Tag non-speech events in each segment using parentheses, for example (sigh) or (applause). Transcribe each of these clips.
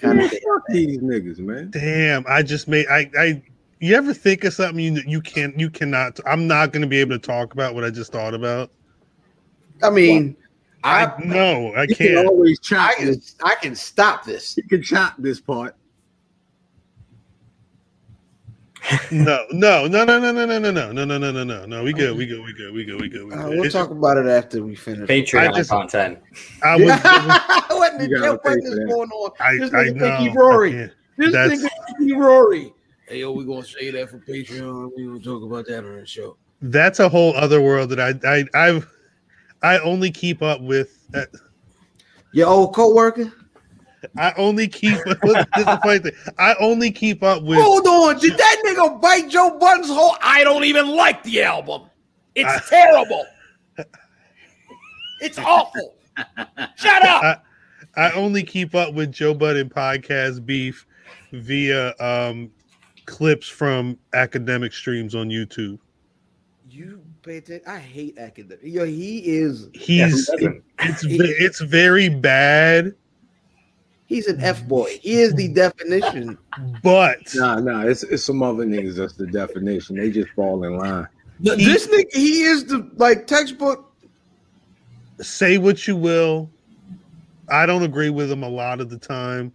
kind of fuck these niggas, man. Damn, I just made I I. You ever think of something you you can't you cannot? I'm not going to be able to talk about what I just thought about. I mean, I, I no, I You can't. can always chop I can. I can stop this. You can chop this part. No, no, no, no, no, no, no, no, no, no, no, no, no, no, no. We good. We good. We good. We good. We good. We Uh, good. we'll It's talk about it after we finish. Patreon I just- content. I was. what the hell what for is that. going on? I, this I nigga know. think he Rory. This That's- nigga think he Rory. Hey yo, we gonna say that for Patreon. We gonna talk about that on the show. That's a whole other world that I I I've I only keep up with. uh, Your old co-worker? I only keep. this is the funny thing. I only keep up with. Hold on, did that nigga bite Joe Budden's whole? I don't even like the album. It's I- terrible. It's awful. Shut up. I only keep up with Joe Budden podcast beef via um clips from Akademiks streams on YouTube. You pay attention. I hate academic. Yo, he is. He's doesn't? it's it's very bad, He's an f boy. He is the (laughs) definition. but Nah, nah, it's it's some other niggas that's the definition. They just fall in line. Th- This nigga, he is the like textbook. say what you will. I don't agree with him a lot of the time.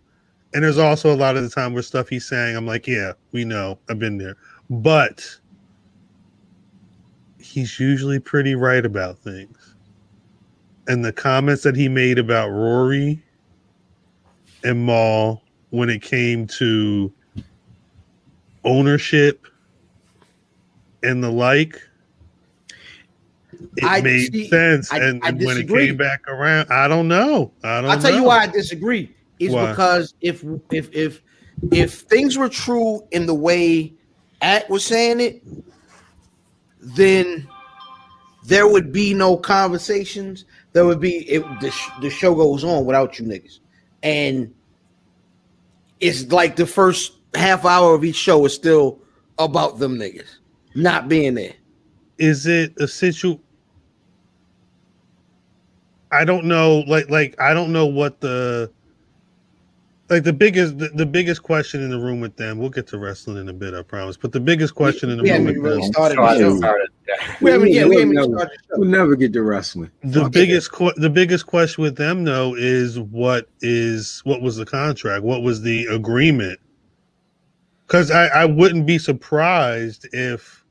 And there's also a lot of the time where stuff he's saying, I'm like, yeah, we know. I've been there. But he's usually pretty right about things. And the comments that he made about Rory and Mal when it came to ownership and the like, it I- made see, sense. I- and I when it came back around, I don't know. I don't I'll tell you why I disagree. Is Why? because if if if if things were true in the way At was saying it, then there would be no conversations. There would be it, the, sh- the show goes on without you niggas, and it's like the first half hour of each show is still about them niggas not being there. is it situ I don't know like like I don't know what the like the biggest the, the biggest question in the room with them we'll get to wrestling in a bit I promise but the biggest question in the we room with really them started Show the hasn't show. started. Yeah. We haven't, yeah, we We'll haven't never- started. We'll never get to wrestling. the Okay. biggest que- the biggest question with them though is what is what was the contract what was the agreement because I, I wouldn't be surprised if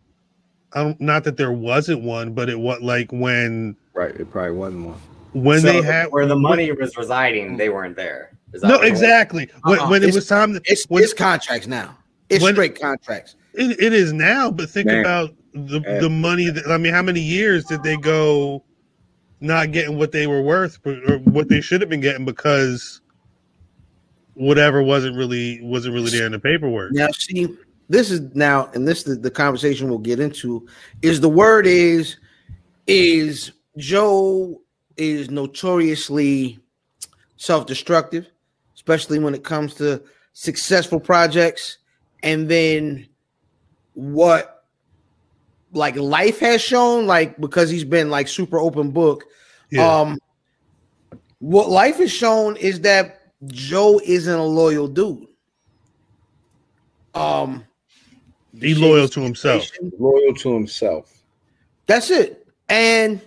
I don't, not that there wasn't one but it was like when Right. It probably wasn't one. when So they had where the money was residing, they weren't there. Is that no what it was? exactly when, Uh-uh. when it was time to, It's when, it's contracts now. It's When- straight contracts. It, it is now, but think Man. about the Man. the money. That, I mean, how many years did they go not getting what they were worth, or what they should have been getting because whatever wasn't really wasn't really there in the paperwork. Now, see, this is now, and this is the conversation we'll get into. Is the word is is Joe is notoriously self-destructive, especially when it comes to successful projects, and then what like life has shown, like because he's been like super open book. Yeah. Um, what life has shown is that Joe isn't a loyal dude. Um, Be loyal to himself. Loyal to himself. That's it. And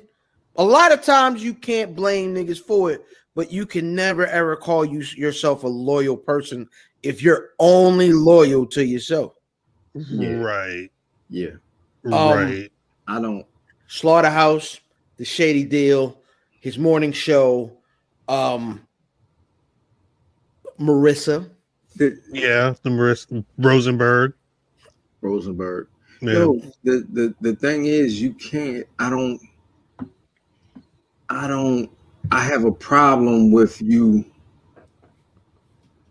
a lot of times you can't blame niggas for it, but you can never ever call you yourself a loyal person if you're only loyal to yourself. Yeah. Right. Yeah. Um, right. I don't. Slaughterhouse, The Shady Deal, his morning show, um, Marissa. The, Yeah. The Marissa Rosenberg. Rosenberg. Yeah. Yo, the, the the thing is, you can't. I don't. I don't. I have a problem with you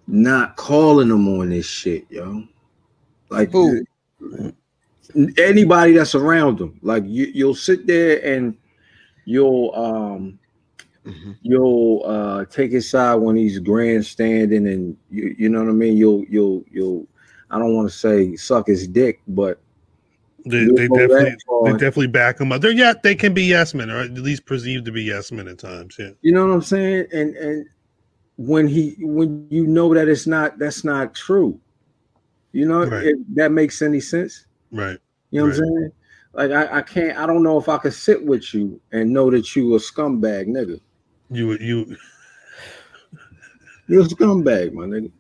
not calling them on this shit, yo. Like Who? anybody that's around them. Like you, you'll sit there and you'll um you'll uh take his side when he's grandstanding and you you know what I mean. You'll you'll you'll. I don't want to say suck his dick, but They, they definitely they definitely back them up. They're yeah, they can be yes men, or at least perceived to be yes men at times. Yeah. You know what I'm saying? And and when he when you know that it's not that's not true. You know, Right. if that makes any sense. Right. You know what Right. I'm saying? Like I, I can't I don't know if I could sit with you and know that you a scumbag nigga. You you You're a scumbag, my nigga.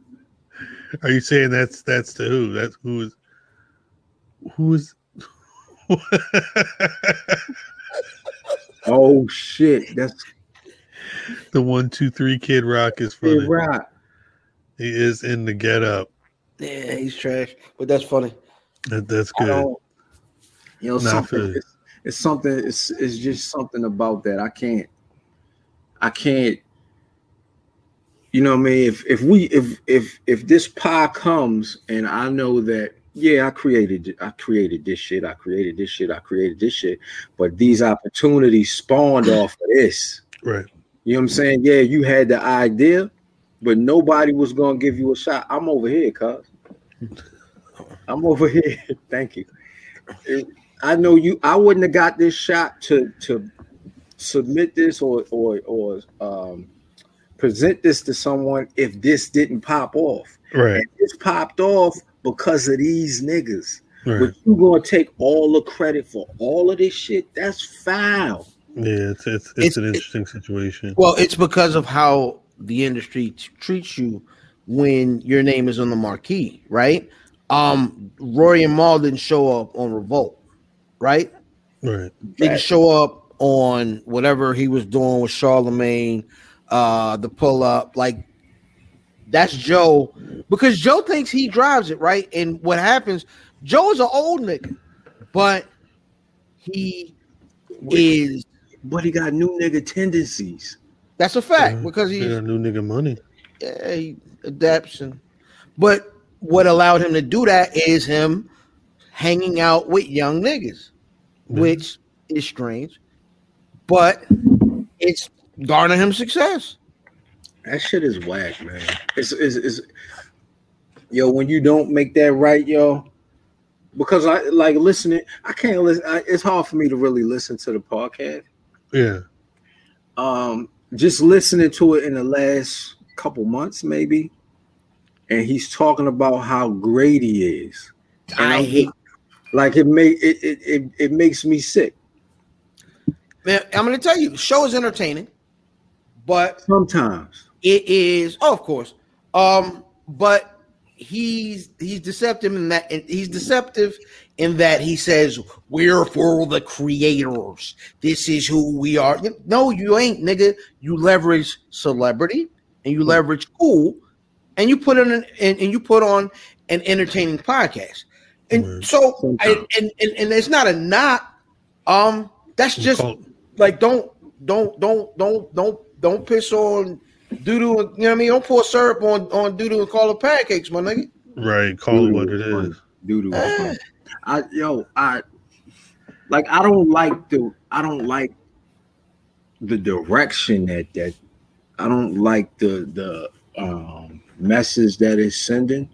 are you saying that's that's to who? That's who is who is (laughs) Oh shit. That's the one two three kid rock is funny. Kid Rock. He is in the get up. Yeah, he's trash, but that's funny. That, that's good. you know, Nah, something. It's, it's something. It's it's just something about that. I can't. I can't. You know what I mean? If if we if if if this pie comes and I know that yeah, I created I created this shit. I created this shit. I created this shit. But these opportunities spawned (clears throat) off of this. Right. You know what I'm saying? Yeah, you had the idea, but nobody was gonna give you a shot. I'm over here, cuz. (laughs) I'm over here. (laughs) Thank you. I know you. I wouldn't have got this shot to to submit this or or or um, present this to someone if this didn't pop off. Right. And this popped off because of these niggas. Right. But you gonna take all the credit for all of this shit? That's foul. Yeah, it's it's it's, It's- an it- interesting situation. Well, it's because of how the industry t- treats you when your name is on the marquee, right? Um, Rory and Mal didn't show up on Revolt, right? Right. Didn't show up on whatever he was doing with Charlemagne, uh, the pull up. Like that's Joe, because Joe thinks he drives it, right? And what happens, Joe is an old nigga, but he is But he got new nigga tendencies. that's a fact Yeah, because he's They got new nigga money. yeah, he adapts and but what allowed him to do that is him hanging out with young niggas, Yeah. which is strange, but it's garner him success. That shit is whack, man. It's, it's, it's yo when you don't make that right, yo. Because I like listening, I can't listen. I, it's hard for me to really listen to the podcast. Yeah. Um, just listening to it in the last couple months, maybe, and he's talking about how great he is. And I I'm hate like it make it it, it it makes me sick man, I'm gonna tell you, the show is entertaining, but sometimes. It is oh, of course. Um, but he's he's deceptive in that and he's deceptive in that he says we're for the creators. This is who we are. No, you ain't, nigga. You leverage celebrity and you leverage cool, and you put on an and, and you put on an entertaining podcast. And Word. so Sometimes. and, and and and it's not a not. Um, that's just like don't don't don't don't don't don't piss on doodoo. You know what I mean? Don't pour syrup on on doodoo and call it pancakes, my nigga. right. Call it what it is. Doo-doo. Eh. I yo, I like I don't like the I don't like the direction that that I don't like the the um message that it's sending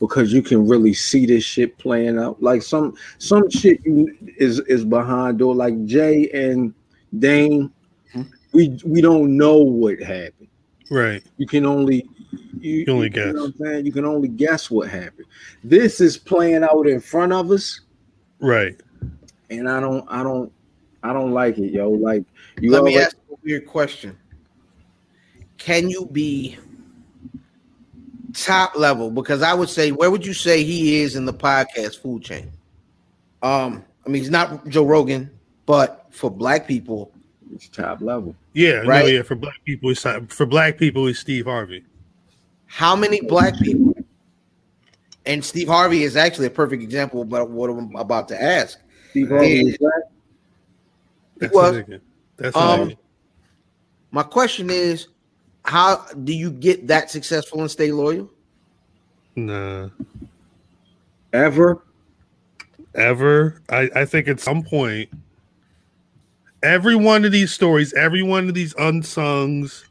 because you can really see this shit playing out. Like some some shit is is behind door like Jay and Dame. Hmm. We we don't know what happened. Right. You can only you, can only you guess. know what I'm saying? You can only guess what happened. This is playing out in front of us, Right. and I don't, I don't, I don't like it, yo. Like you Let me already- ask a weird question. Can you be top level? Because I would say, where would you say he is in the podcast food chain? Um, I mean, he's not Joe Rogan, but for black people, it's top level. Yeah. No, Right. yeah. For black people, it's for black people, it's Steve Harvey. how many black people? And Steve Harvey is actually a perfect example about what I'm about to ask. Steve Harvey is black? That's was. That's Um. My question is, how do you get that successful and stay loyal? Nah. ever. ever. I, I think at some point, every one of these stories, every one of these unsungs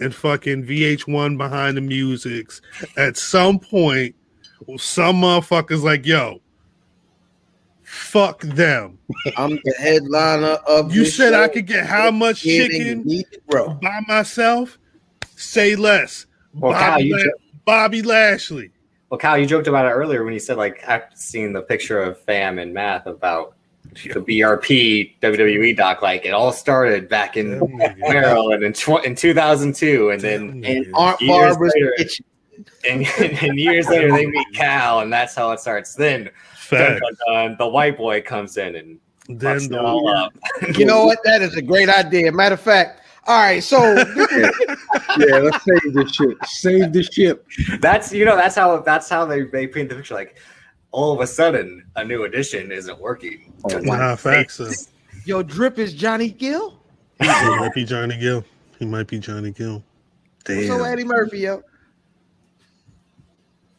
and fucking VH1 behind the musics, at some point, some motherfuckers like, yo, fuck them. I'm the headliner of. You this said I could get how much Kid, chicken need bro. by myself? Say less. Well, Kyle, Bobby, you La- jo- Bobby Lashley. well, Kyle, you joked about it earlier when you said like I've seen the picture of Fam and Math about the BRP WWE doc. Like it all started back in Damn. Maryland in tw- in 2002, and then Damn And. Aunt Years Barbara's later. kitchen. and, and years later they meet Cal, and that's how it starts. Then dun, dun, dun, the white boy comes in and Then fucks it the all up. You know what? That is a great idea. Matter of fact, all right. So (laughs) Yeah, let's save the ship. Save the ship. That's you know that's how that's how they, they paint the picture. Like all of a sudden, a new edition isn't working. Oh, Nah, facts. So. your drip is Johnny Gill. He might be Johnny Gill. He might be Johnny Gill. What's up, Damn. Eddie Murphy, yo?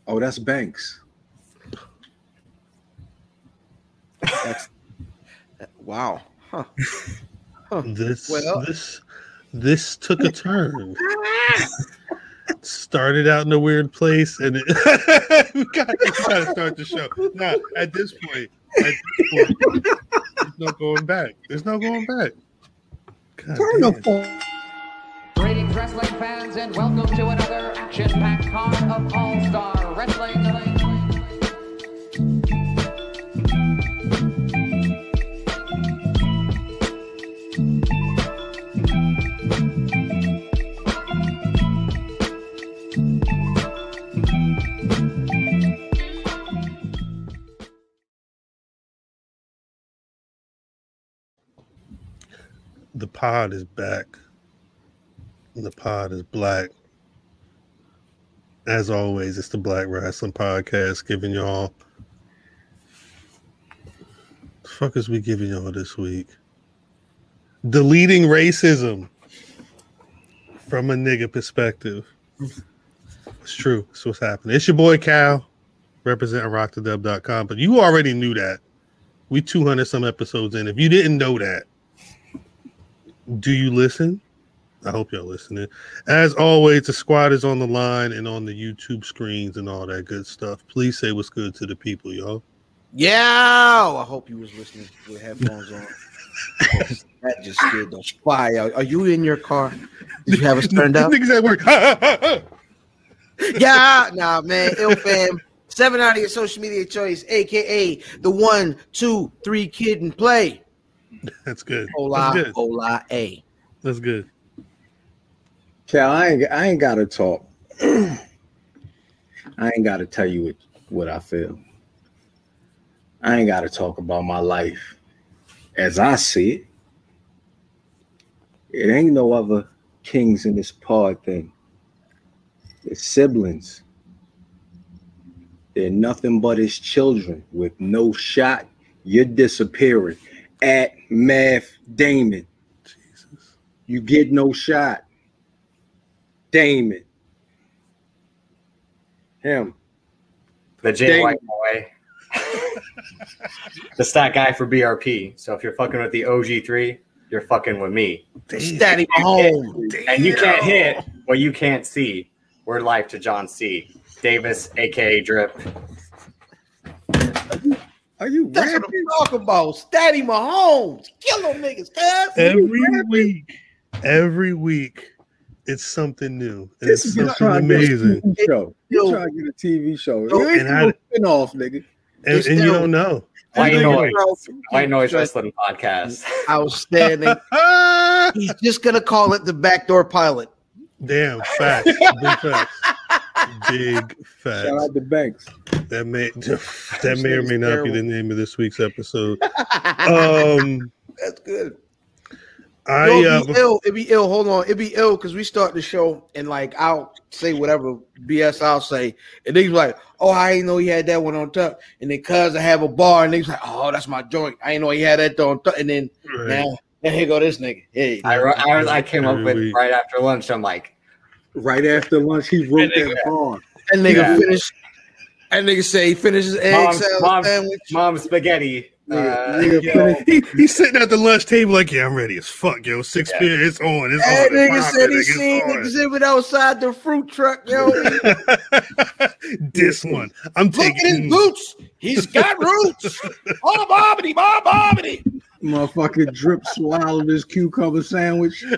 Oh, that's Banks. That's wow. Huh. This Well- this this took a turn. (laughs) Started out in a weird place, and it, we got to try to start the show. Now, at this point, at this point, there's no going back. There's no going back. God Turn damn. the. Greetings, wrestling fans, and welcome to another action-packed card of All-Star Wrestling. The pod is back. The pod is black. As always, it's the Black Wrestling Podcast giving y'all. The fuck is we giving y'all this week? Deleting racism from a nigga perspective. It's true. It's what's happening. It's your boy Cal, representing rockthedub.com. But you already knew that. We 200 some episodes in. If you didn't know that, do you listen? I hope y'all listening. As always, the squad is on the line and on the YouTube screens and all that good stuff. Please say what's good to the people, y'all. Yeah. I hope you was listening with headphones on. (laughs) that just scared the fire. Are you in your car? Did you have us turned (laughs) up? Niggas at work. (laughs) yeah, nah, man. Ill fam. Seven out of your social media choice, aka the one, two, three kid and play. That's good. Hola, That's good. hola, a. That's good. Cal, I ain't, I ain't gotta talk. (clears throat) I ain't gotta tell you what, what I feel. I ain't gotta talk about my life as I see it. It ain't no other kings in this pod thing. It's siblings. They're nothing but his children with no shot. You're disappearing. At Math Damon. Jesus. You get no shot. Damon. Him. The Jay Dang. White boy. the stat guy for BRP. So if you're fucking with the OG3, you're fucking with me. Daddy Mahomes. And you can't hit what you can't see. Word life to John C. Davis, aka Drip. Are you That's what rapping? I'm talking about. Daddy Mahomes. Kill them niggas, cuz. Every week, every week, it's something new. And This it's is something trying to get a amazing. Show. You're Yo. trying to get a TV show. Yo, You ain't and no I- spin-off, nigga. And, It's and you don't know. White You don't noise. know. White Noise Wrestling Podcast. (laughs) Outstanding. (laughs) He's just gonna call it the backdoor pilot. Damn, facts. Big (laughs) facts. Big Shout out to Banks. That may (laughs) that may or may not be the name of this week's episode. (laughs) um, That's good. I Yo, uh, it'd be ill. It'd be ill. Hold on. It'd be ill because we start the show and like I'll say whatever BS I'll say, and they like, "Oh, I didn't know he had that one on top." And then cuz I have a bar, and they like, "Oh, that's my joint. I didn't know he had that on top." And then right. now, and here go this nigga. Hey, I, I, I came up with week. right after lunch. I'm like, Right after lunch, he wrote that bar. that nigga Yeah. finish. That nigga say he finishes egg Mom, salad mom, sandwich. mom spaghetti. Uh, Nigga, yo, He, he's sitting at the lunch table like, yeah, I'm ready as fuck, yo. Six Yeah. beer, it's on, it's That on. nigga it's said he seen the exhibit outside the fruit truck. Yo, (laughs) this one, I'm look at his boots. He's got roots. (laughs) Oh, bobbity, bob, bobbity. Motherfucking drip swallowed his cucumber sandwich. (laughs)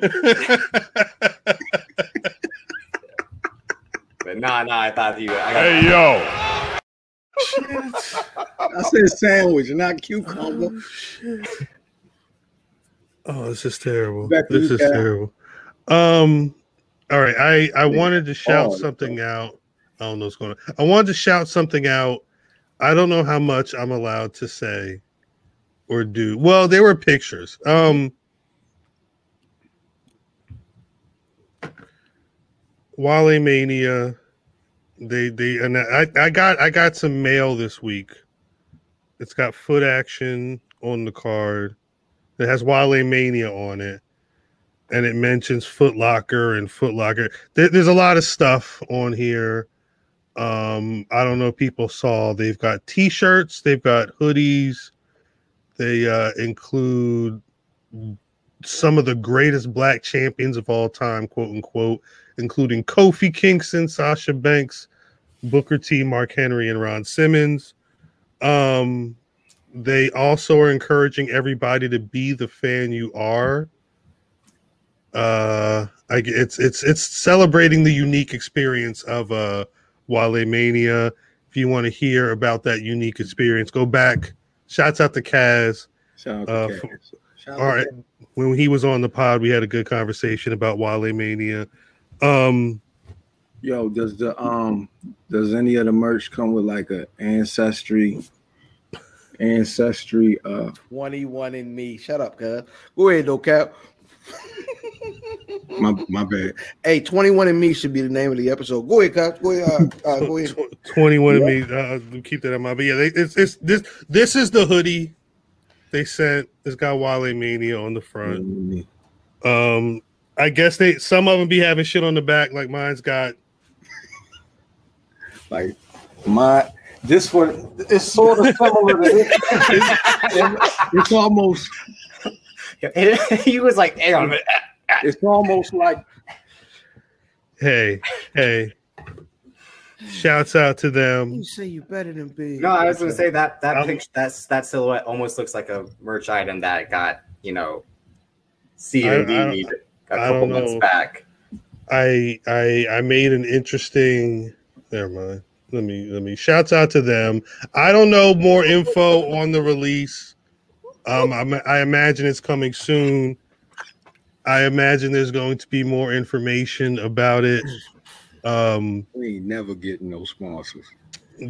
Nah, nah. I thought you. I got, Hey yo, (laughs) I said sandwich, not cucumber. Oh, this is terrible. Back This is Cal. terrible. Um, all right. I I wanted to shout Oh, something out. I don't know what's going on. I wanted to shout something out. I don't know how much I'm allowed to say or do. Well, there were pictures. Um, Wale Mania. They they and I I got I got some mail this week. It's got foot action on the card. It has Wale Mania on it, and it mentions Foot Locker and Foot Locker. There, there's a lot of stuff on here. Um, I don't know if people saw. They've got T-shirts, they've got hoodies. They uh, include some of the greatest black champions of all time, quote unquote, including Kofi Kingston, Sasha Banks, Booker T, Mark Henry, and Ron Simmons. Um, they also are encouraging everybody to be the fan you are. Uh, I, it's it's it's celebrating the unique experience of uh Wale Mania. If you want to hear about that unique experience, go back. Shouts out to Kaz. Shout out Uh, to Cass. Shout all right. When he was on the pod, we had a good conversation about Wale Mania. Um, Yo, does the um does any of the merch come with like a ancestry ancestry uh 21 in me. Shut up, cuz. Go ahead, though, Cap. (laughs) my my bad. Hey, 21 in me should be the name of the episode. Go ahead, cuz. Go ahead. Uh, uh, go ahead. tw- 21 of me uh, keep that in mind but yeah they, it's, it's this this is the hoodie they sent it's got wale mania on the front um i guess they some of them be having shit on the back like mine's got Like my this one it's sort of similar to this. It's, (laughs) it's almost (laughs) he was like, "Hang on a minute." it's almost like hey hey shouts out to them You say you better than big. No, I was gonna say that that Um, picture, that's that silhouette almost looks like a merch item that got you know COD'd I a don't- I couple don't months know. back. I I I made an interesting. Never mind. Let me let me. Shouts out to them. I don't know more info on the release. Um, I, I imagine it's coming soon. I imagine there's going to be more information about it. Um, we ain't never getting no sponsors.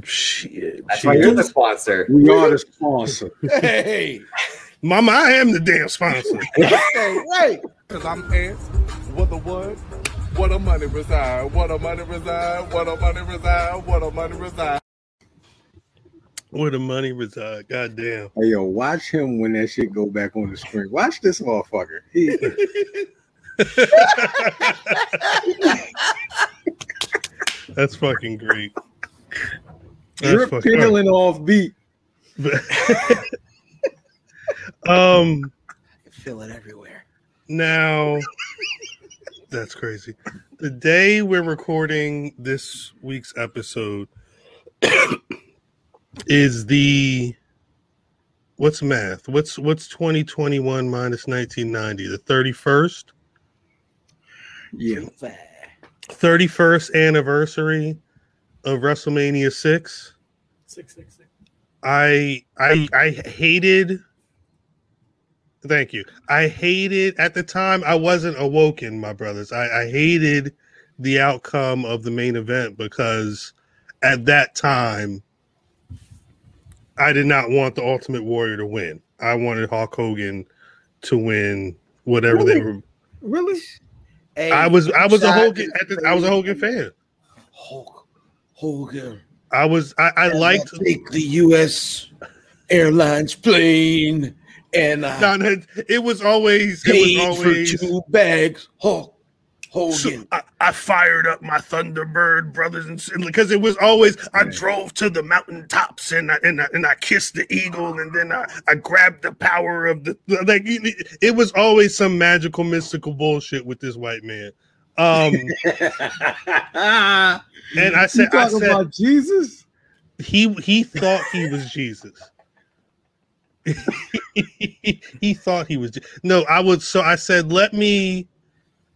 shit, That's why you're the sponsor. We are the sponsor. (laughs) (laughs) Hey, Mama, I am the damn sponsor. (laughs) hey, wait. cause I'm ants. What the what? What a money reside? What a money reside? What a money reside? What a money reside? Where the money reside? God damn. Hey yo, watch him when that shit go back on the screen. Watch this motherfucker. He, (laughs) That's fucking great. That's drip fucking- uh, peeling off beat. (laughs) um. I feel it everywhere. Now, that's crazy. The day we're recording this week's episode (coughs) is the what's math? What's what's 2021 minus 1990? The 31st? Yeah. 31st anniversary of WrestleMania 6. Six six six. I I I hated Thank you. I hated at the time I wasn't awoken, my brothers. I, I hated the outcome of the main event because at that time I did not want the Ultimate Warrior to win. I wanted Hulk Hogan to win whatever they were. Really? Hey, I was I was a Hogan at the, I was a Hogan fan. Hulk Hogan. I was I, I liked take the U.S. Airlines plane and uh, no, no, it was always it was always for two bags. Hulk Hogan. So I, I fired up my Thunderbird brothers and sisters because it was always I drove to the mountaintops and I, and I, and I kissed the eagle and then I, I grabbed the power of the like it it was always some magical mystical bullshit with this white man. Um, (laughs) and I You said I said about Jesus? he he thought he was Jesus. (laughs) he thought he was. No, I would. So I said, let me.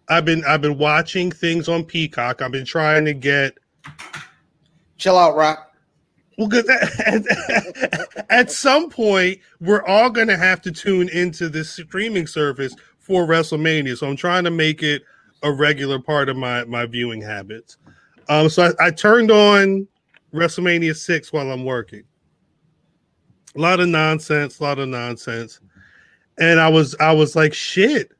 I've been I've been watching things on Peacock. I've been trying to get Chill out, Rock. Well, because at, at some point we're all going to have to tune into this streaming service for WrestleMania. So I'm trying to make it a regular part of my my viewing habits. Um, so I, I turned on WrestleMania six while I'm working. A lot of nonsense, a lot of nonsense, and I was I was like, shit.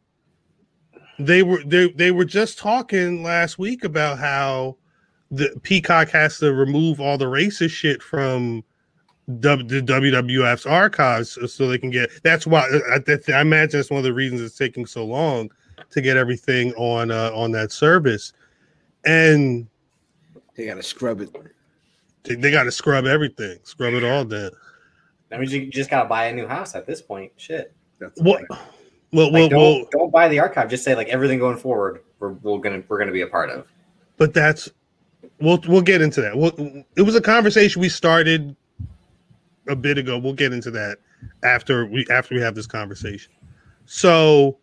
They were they they were just talking last week about how the Peacock has to remove all the racist shit from W- the WWF's archives so they can get. That's why I, I, I imagine that's one of the reasons it's taking so long to get everything on uh, on that service, and They gotta scrub it. they, they got to scrub everything, scrub it all down. That mean, you just gotta buy a new house at this point. Shit. That's What? right. Well, Like, well, don't, well, don't buy the archive. Just say like everything going forward, we're, we're gonna we're gonna be a part of. but that's we'll we'll get into that. Well, it was a conversation we started a bit ago. We'll get into that after we after we have this conversation. So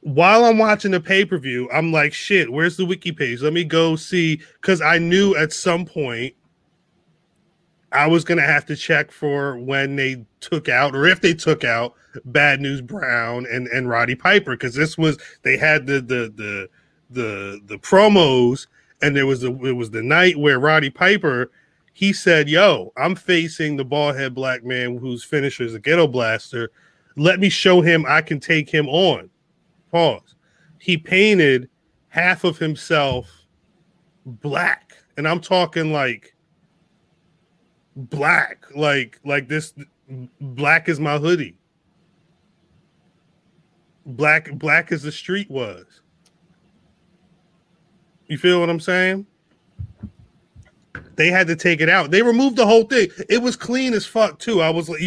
while I'm watching the pay per view, I'm like, shit, where's the wiki page? Let me go see because I knew at some point I was gonna have to check for when they took out or if they took out Bad News Brown and and Roddy Piper because this was they had the the the the the promos and there was a it was the night where Roddy Piper he said, "Yo, I'm facing the bald head black man whose finisher is a ghetto blaster. Let me show him I can take him on." Pause. He painted half of himself black, and I'm talking like black, like like this. Black is my hoodie. Black black as the street was. You feel what I'm saying? They had to take it out. They removed the whole thing. It was clean as fuck too. I was like,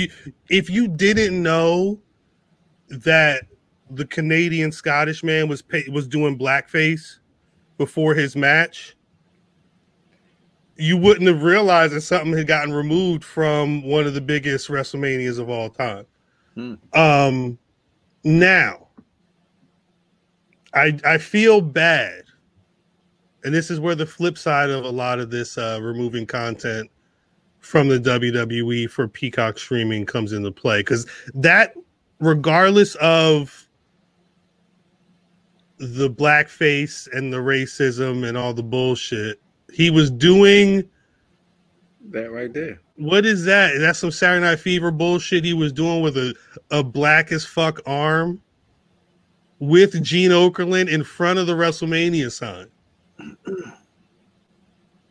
if you didn't know that the Canadian Scottish man was pay, was doing blackface before his match, you wouldn't have realized that something had gotten removed from one of the biggest WrestleManias of all time. Hmm. Um, now, I I feel bad and this is where the flip side of a lot of this uh, removing content from the WWE for Peacock streaming comes into play because that, regardless of the blackface and the racism and all the bullshit, he was doing That right there. What is that? Is that? That's some Saturday Night Fever bullshit he was doing with a, a black as fuck arm with Gene Okerlund in front of the WrestleMania sign.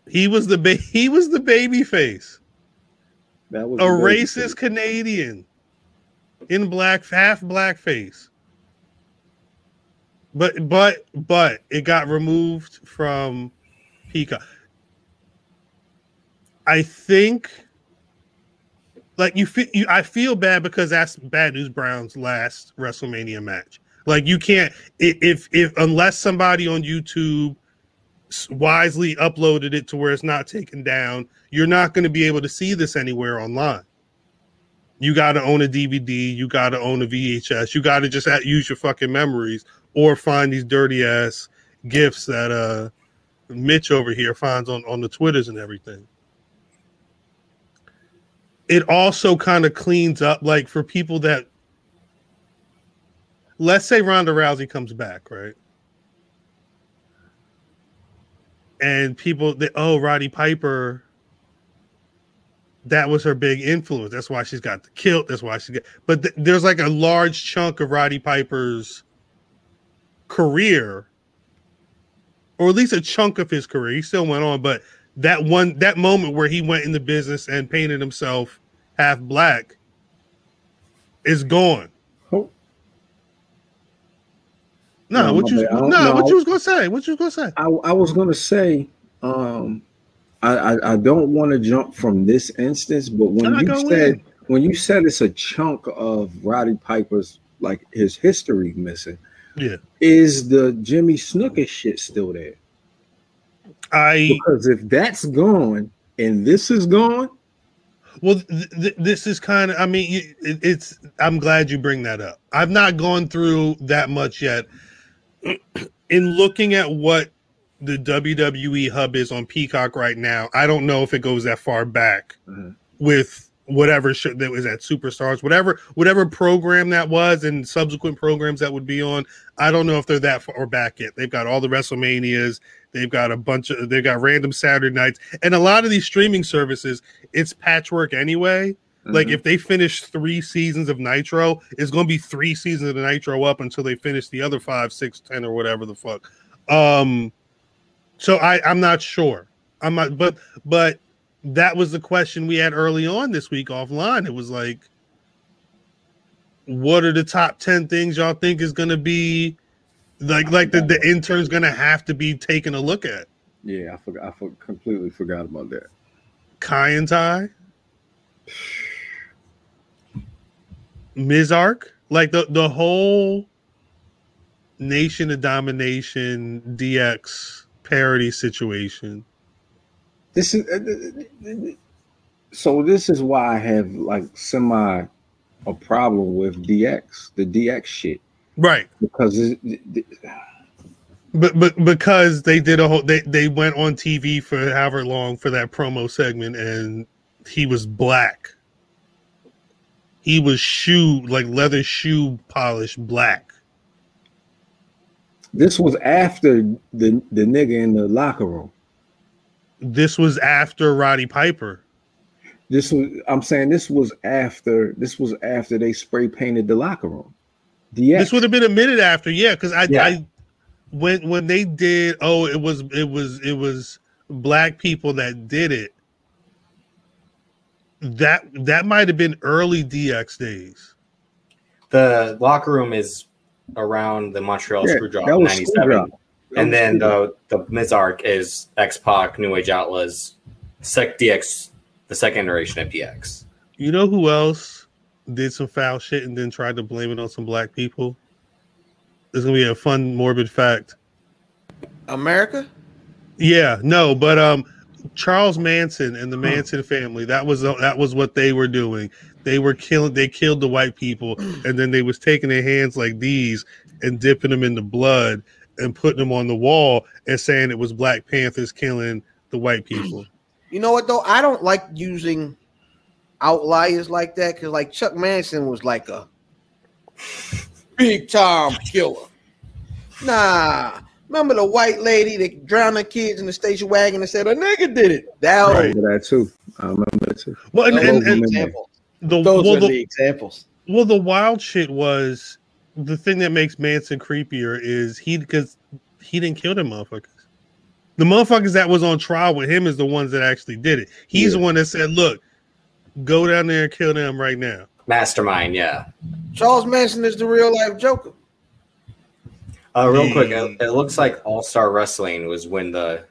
He was the ba- he was the baby face, That was a racist face. Canadian in black half blackface. But but but it got removed from Peacock. I think like you feel you, I feel bad because that's Bad News Brown's last WrestleMania match. Like you can't if if unless somebody on YouTube wisely uploaded it to where it's not taken down, you're not going to be able to see this anywhere online. You got to own a DVD, you got to own a VHS, you got to just use your fucking memories or find these dirty ass gifts that uh Mitch over here finds on on the Twitters and everything it also kind of cleans up like for people that let's say Ronda Rousey comes back, right? And people that oh Roddy Piper that was her big influence. That's why she's got the kilt. That's why she got but th- there's like a large chunk of Roddy Piper's career or at least a chunk of his career. He still went on, but that one that moment where he went into business and painted himself half black is gone. Oh. No, what you. No, what you was gonna say? What you was gonna say? I, I was gonna say, um, I, I, I don't want to jump from this instance, but when you said in. when you said it's a chunk of Roddy Piper's like his history missing, Yeah, is the Jimmy Snuka shit still there? I Because if that's gone and this is gone, well, th- th- this is kind of. I mean, it, it's. I'm glad you bring that up. I've not gone through that much yet. (clears throat) In looking at what the WWE hub is on Peacock right now. I don't know if it goes that far back Mhm. with whatever show that was at Superstars, whatever whatever program that was, and subsequent programs that would be on. I don't know if they're that far back yet. They've got all the WrestleManias. They've got a bunch of they've got random Saturday nights, and a lot of these streaming services. It's patchwork anyway. Like Mhm. if they finish three seasons of Nitro, it's going to be three seasons of Nitro up until they finish the other five, six, ten, or whatever the fuck. Um, so I I'm not sure. I'm not, but but that was the question we had early on this week offline. It was like, what are the top ten things y'all think is going to be like like the the intern's going to have to be taken a look at? yeah, I forgot. I for, completely forgot about that. Kai En Tai, Mizark, like the the whole Nation of Domination DX parody situation. This is uh, so. This is why I have like semi a problem with DX, the DX shit, Right. because it, it- But but because they did a whole they, they went on TV for however long for that promo segment and he was black. He was shoe like leather shoe polish black. this was after the the nigga in the locker room. This was after Roddy Piper. This was I'm saying this was after this was after they spray painted the locker room. DX. This would have been a minute after, yeah, because I, Yeah. I when when they did oh it was it was it was black people that did it. That that might have been early DX days. The locker room is around the Montreal Yeah, Screwjob '97, Screwjob. That and then Screwjob. the the Mizark is X Pac, New Age Outlaws, Sec DX, the second iteration of DX. You know who else did some foul shit and then tried to blame it on some black people? It's gonna be a fun morbid fact. America? Yeah, no, but um, Charles Manson and the Manson family that was that was what they were doing. They were killing. They killed the white people, and then they was taking their hands like these and dipping them in the blood and putting them on the wall and saying it was Black Panthers killing the white (clears throat) people. You know what though? I don't like using outliers like that because like Chuck Manson was like a big time killer. Nah. Remember the white lady that drowned her kids in the station wagon and said a nigga did it. That I was remember that too. I remember that too. Well, and, those and, the and examples. the, Those well, are the, the examples. Well, the wild shit was the thing that makes Manson creepier is he because he didn't kill them motherfuckers. The motherfuckers that was on trial with him is the ones that actually did it. He's the one that said, "Look, go down there and kill them right now." Mastermind, yeah. Charles Manson is the real life Joker. Uh, real The- quick, it, it looks like All Star Wrestling was when the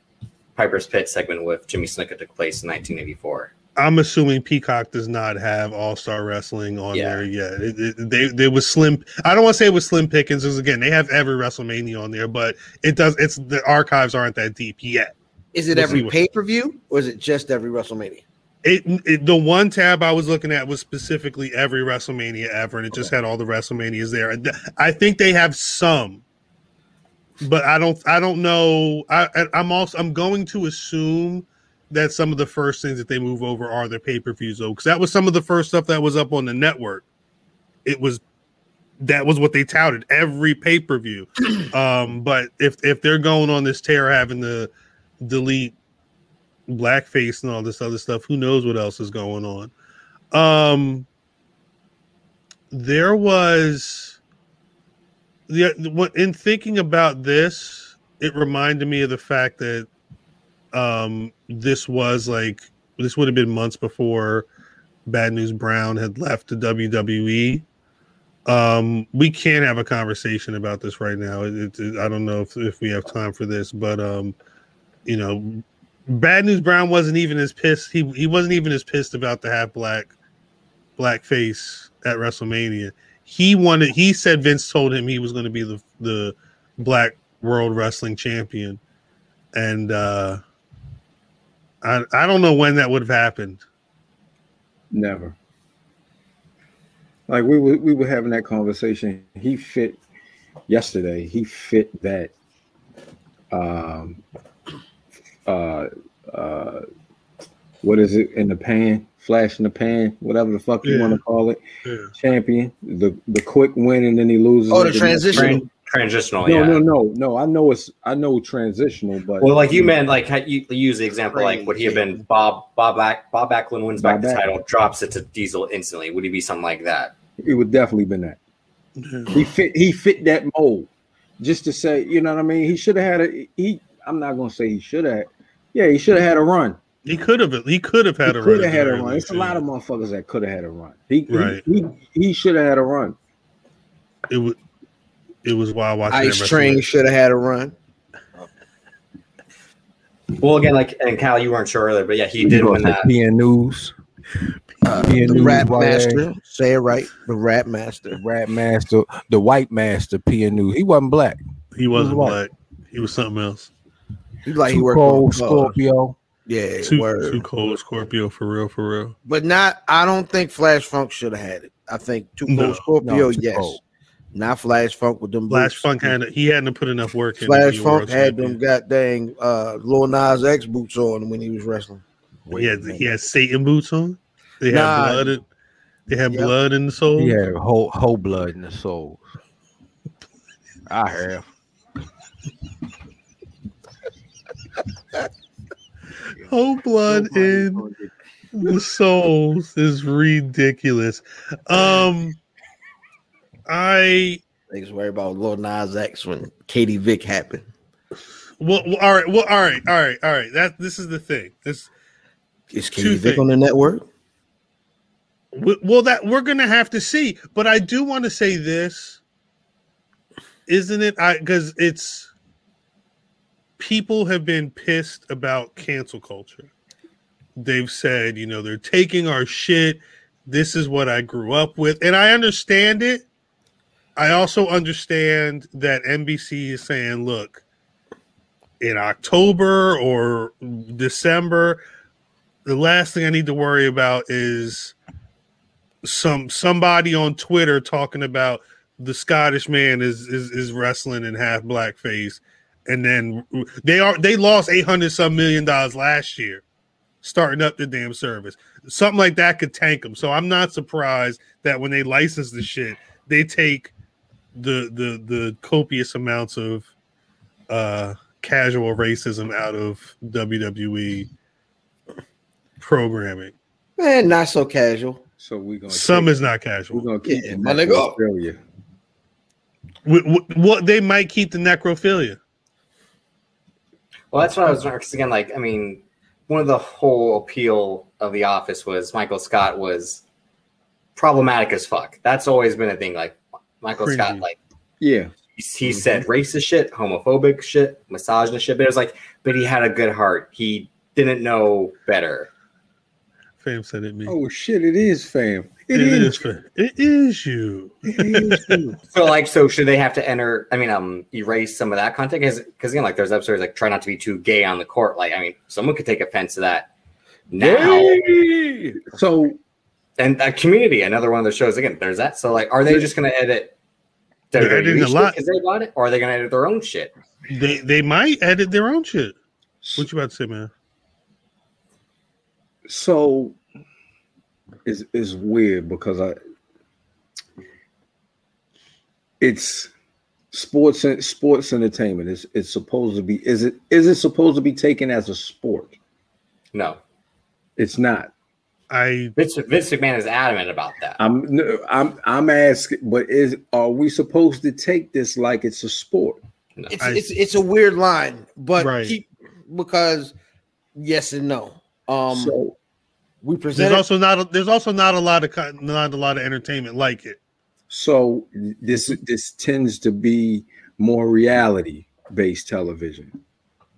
Piper's Pit segment with Jimmy Snuka took place in 1984. I'm assuming Peacock does not have All Star Wrestling on Yeah. there yet. It, it, they there was slim. I don't want to say it was slim pickings because again they have every WrestleMania on there, but it does. It's the archives aren't that deep yet. Is it We'll every pay per view or is it just every WrestleMania? It, it the one tab I was looking at was specifically every WrestleMania ever, and it just had all the WrestleManias there. I think they have some, but I don't I don't know. I- I'm also I'm going to assume that some of the first things that they move over are their pay per views though, because that was some of the first stuff that was up on the network. It was that was what they touted every pay per view. (clears throat) um, but if if they're going on this tear, having to delete blackface and all this other stuff. Who knows what else is going on? Um, there was the what in thinking about this, it reminded me of the fact that um this was like this would have been months before Bad News Brown had left the WWE. Um, we can't have a conversation about this right now. It, it, I don't know if, if we have time for this, but um, you know, Bad News Brown wasn't even as pissed. He he wasn't even as pissed about the half black blackface at WrestleMania. He wanted. He said Vince told him he was going to be the the black World Wrestling Champion, and uh, I I don't know when that would have happened. Never. Like we were we were having that conversation. He fit yesterday. He fit that um, uh, uh, what is it in the pan? Flash in the pan, whatever the fuck you want to call it. Yeah. Champion, the the quick win and then he loses. Oh, the next- transition. Tran- transitional, No, yeah. no, no, no. I know it's I know transitional, but Well, like you meant, like how you you use the example, like would he have been Bob Bob Back Bob Backlund wins back the Backlund. title, drops it to Diesel instantly? Would he be something like that? it would definitely been that. He fit he fit that mold. Just to say, you know what I mean? He should have had a he I'm not gonna say he should have. Yeah, he should have had a run. He could have. He could have had he a run. could have had a run. It's a lot of motherfuckers that could have had a run. He he- Right. he, he, should have had a run. It was. It was wild watching. Ice that Train should have had a run. (laughs) Well, again, like and Cal, you weren't sure earlier, but yeah, he did win that. PN News. Uh, PN the News, Rap YA, Master. Say it right. The Rap Master. the Rap Master, the White Master, PN News. He wasn't black. He wasn't What? black. He was something else. He like he worked cold, on Scorpio. Yeah, Too, word. too cold, Scorpio for real, for real. But not. I don't think Flash Funk should have had it. I think Too Cold No, Scorpio. no, Too yes. Cold. Not Flash Funk with them. Flash boots. Funk had he hadn't put enough work in. Flash to be a Funk had champion. them goddamn uh, Lil Nas X boots on when he was wrestling. He had he had Satan boots on. They had blood. In, they had Yep. blood in the soul. He had whole whole blood in the soul. I have. (laughs) Whole blood in the souls is ridiculous. (laughs) Um, I Niggas worry about Lil Nas X when Katie Vick happened. well, well, all right, well, all right, all right, all right. That this is the thing. This Is Katie Vick things. on the network? well, that we're gonna have to see. But I do want to say this, isn't it? I because it's people have been pissed about cancel culture. They've said, you know, they're taking our shit. This is what I grew up with, and I understand it. I also understand that NBC is saying, look, in October or December, the last thing I need to worry about is some somebody on Twitter talking about the Scottish man is is, is wrestling in half blackface, and then they are they lost eight hundred some million dollars last year, starting up the damn service. Something like that could tank them. So I'm not surprised that when they license the shit, they take the the the copious amounts of uh casual racism out of WWE programming. Man, not so casual. So we're gonna Some take- is not casual. we're gonna keep Yeah, my back nigga. to Australia. What, what they might keep the necrophilia. Well, that's what I was because again, like I mean, one of the whole appeal of The Office was Michael Scott was problematic as fuck. That's always been a thing. Like Michael Cringy. Scott, like Yeah. he, he said racist shit, homophobic shit, misogynist shit. But it was like, but he had a good heart. He didn't know better. Fam said it me. Oh shit! It is fam. it is. fa- It is you. It is you. (laughs) So like, so should they have to enter? I mean, um, erase some of that content because because again, like there's episodes like try not to be too gay on the court. Like, I mean, someone could take offense to that now. So and uh, community another one of the shows again there's that so like are they just going to edit They're editing a lot. because they got it or are they going to edit their own shit They they might edit their own shit. What you about to say, man? so it's it's weird because I it's sports and sports entertainment. It's it's supposed to be is it is it supposed to be taken as a sport? no It's not. I Vince, Vince McMahon is adamant about that I'm no, I'm I'm asking, but is are we supposed to take this like it's a sport? It's I- it's it's a weird line, but Right. keep because yes and no. Um, so we there's also not a, there's also not a lot of not a lot of entertainment like it. so this this tends to be more reality based television.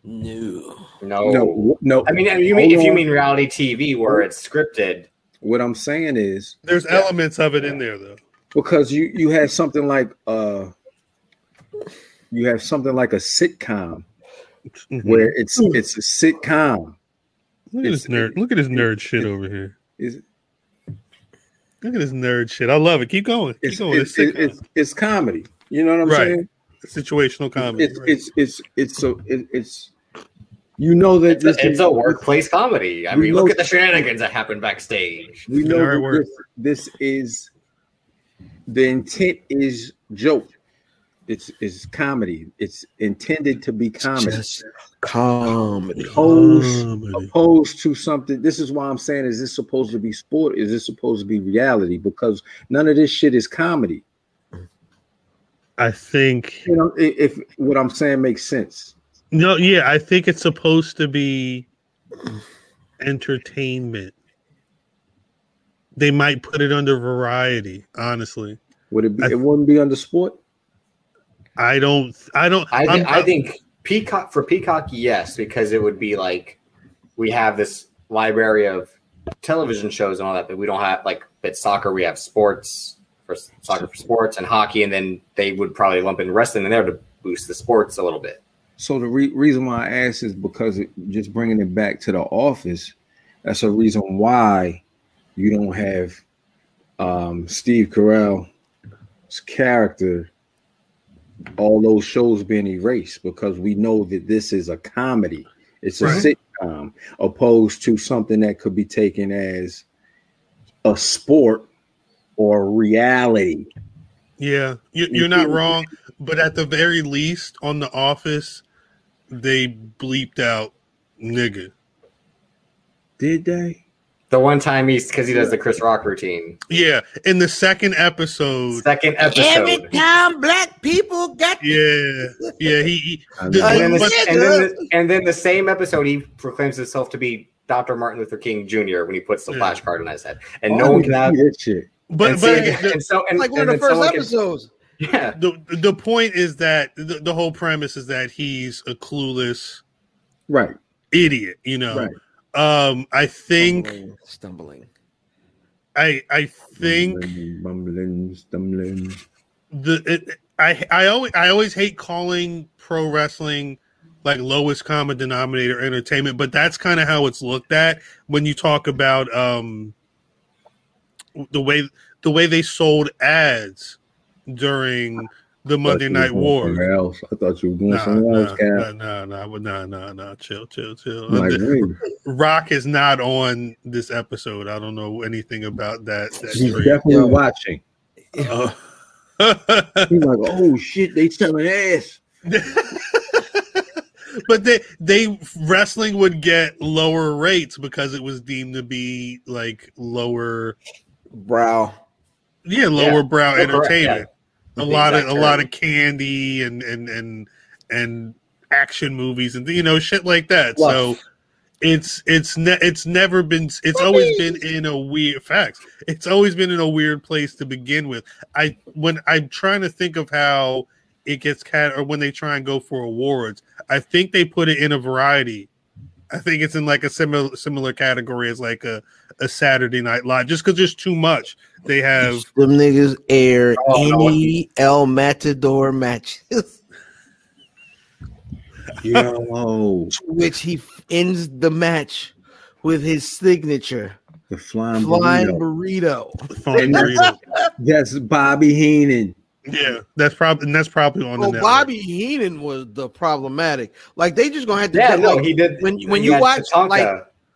No. no No, no. i mean you mean, if you mean reality tv where it's scripted what I'm saying is There's elements of it in there though. because you you have something like uh you have something like a sitcom Mhm. where it's it's a sitcom Look at this it's- nerd. Look at this nerd shit over here. is Look at this nerd shit. I love it. Keep going. Keep it's going. it's, It's, it's, it's, it's comedy you know what i'm Right. saying situational comedy. It's right. it's it's it's so it, it's you know that It's a, it's a workplace comedy. I We mean, know- look at the shenanigans that happen backstage. We know that this, this is the intent is joke. It's is comedy. It's intended to be comedy. Just comedy. opposed, Comedy. opposed to something. This is why I'm saying: Is this supposed to be sport? Is this supposed to be reality? Because none of this shit is comedy. I think You know, i- if what I'm saying makes sense. no, yeah, I think it's supposed to be entertainment. They might put it under variety, honestly. Would it be? I- it wouldn't be under sport. I don't I don't I, I'm- thi- I think Peacock for Peacock, yes, because it would be like we have this library of television shows and all that, but we don't have like at soccer we have sports for soccer for sports and hockey, and then they would probably lump in wrestling in there to boost the sports a little bit. So the re- reason why I asked is because it, just bringing it back to the office. That's a reason why you don't have um, Steve Carell's character. All those shows being erased because we know that this is a comedy. It's a Right. sitcom, opposed to something that could be taken as a sport or reality. Yeah, you, you're not wrong, but at the very least, on The Office, they bleeped out nigga. Did they? The one time he's because he does the Chris Rock routine. Yeah, in the second episode, Second episode. Every time black people got yeah, yeah, he, he I the- And then, the, and, then the, and then the same episode, he proclaims himself to be Dr. Martin Luther King Jr. when he puts the Yeah. flashcard on his head, and Oh, no one can have. see that shit. But and, but see- the, and so and, like one and of the first someone can- episodes. yeah, the the point is that the, the whole premise is that he's a clueless Right. idiot. You know, Right. um, I think Stumbling, stumbling. I I think Mumbling, mumbling, stumbling. the it, I I always I always hate calling pro wrestling like lowest common denominator entertainment, but that's kind of how it's looked at when you talk about um the way the way they sold ads during the Monday Night War. Else. I thought you were going Nah, somewhere nah, else, Cap. nah, nah, nah, nah, nah, nah, chill, chill, chill. I'm like, Rock is not on this episode. I don't know anything about that. that he's stream. definitely Yo. watching. Uh, He's like, oh shit, they selling ass. (laughs) but they they wrestling would get lower rates because it was deemed to be like lower Brow. yeah lower Yeah. brow correct, entertainment. Yeah. a lot of a lot of candy and and and and action movies and you know shit like that. So it's it's ne- it's never been it's always been in a weird facts. It's always been in a weird place to begin with. I when i'm trying to think of how it gets cat or when they try and go for awards i think they put it in a variety. I think it's in like a similar similar category as like a, a saturday night live just because there's too much they have (laughs) Them niggas air Oh, no. any El Matador matches, (laughs) Yo, which he ends the match with his signature the flying, flying burrito. burrito. fun (laughs) burrito. That's Bobby Heenan. yeah that's probably and that's probably on the Well, network. Bobby Heenan was the problematic. Like they just gonna have to. yeah, get, no, like, he did. when when you watch like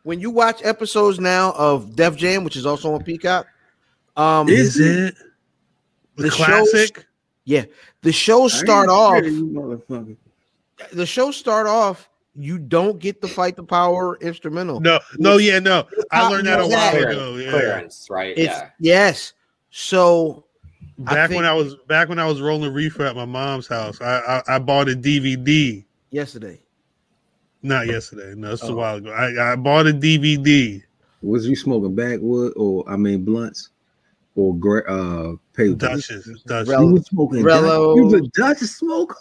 when you watch episodes now of Def Jam, which is also on Peacock. Um, is it the, The classic yeah, the shows start off. scared of you motherfucker. The shows start off. You don't get the fight the power instrumental. no no yeah no i learned that a while music. ago yeah clearance, right? It's yeah. yes. So I back think- when I was back when I was rolling reefer at my mom's house, I I, I bought a DVD. yesterday, Not yesterday, no, this was a Oh. while ago. I, I bought a DVD. Was you smoking backwood or I mean blunts or gra- uh paper? Duchess, Duchess. Rel- You was smoking Rello. You was a Dutch smoker.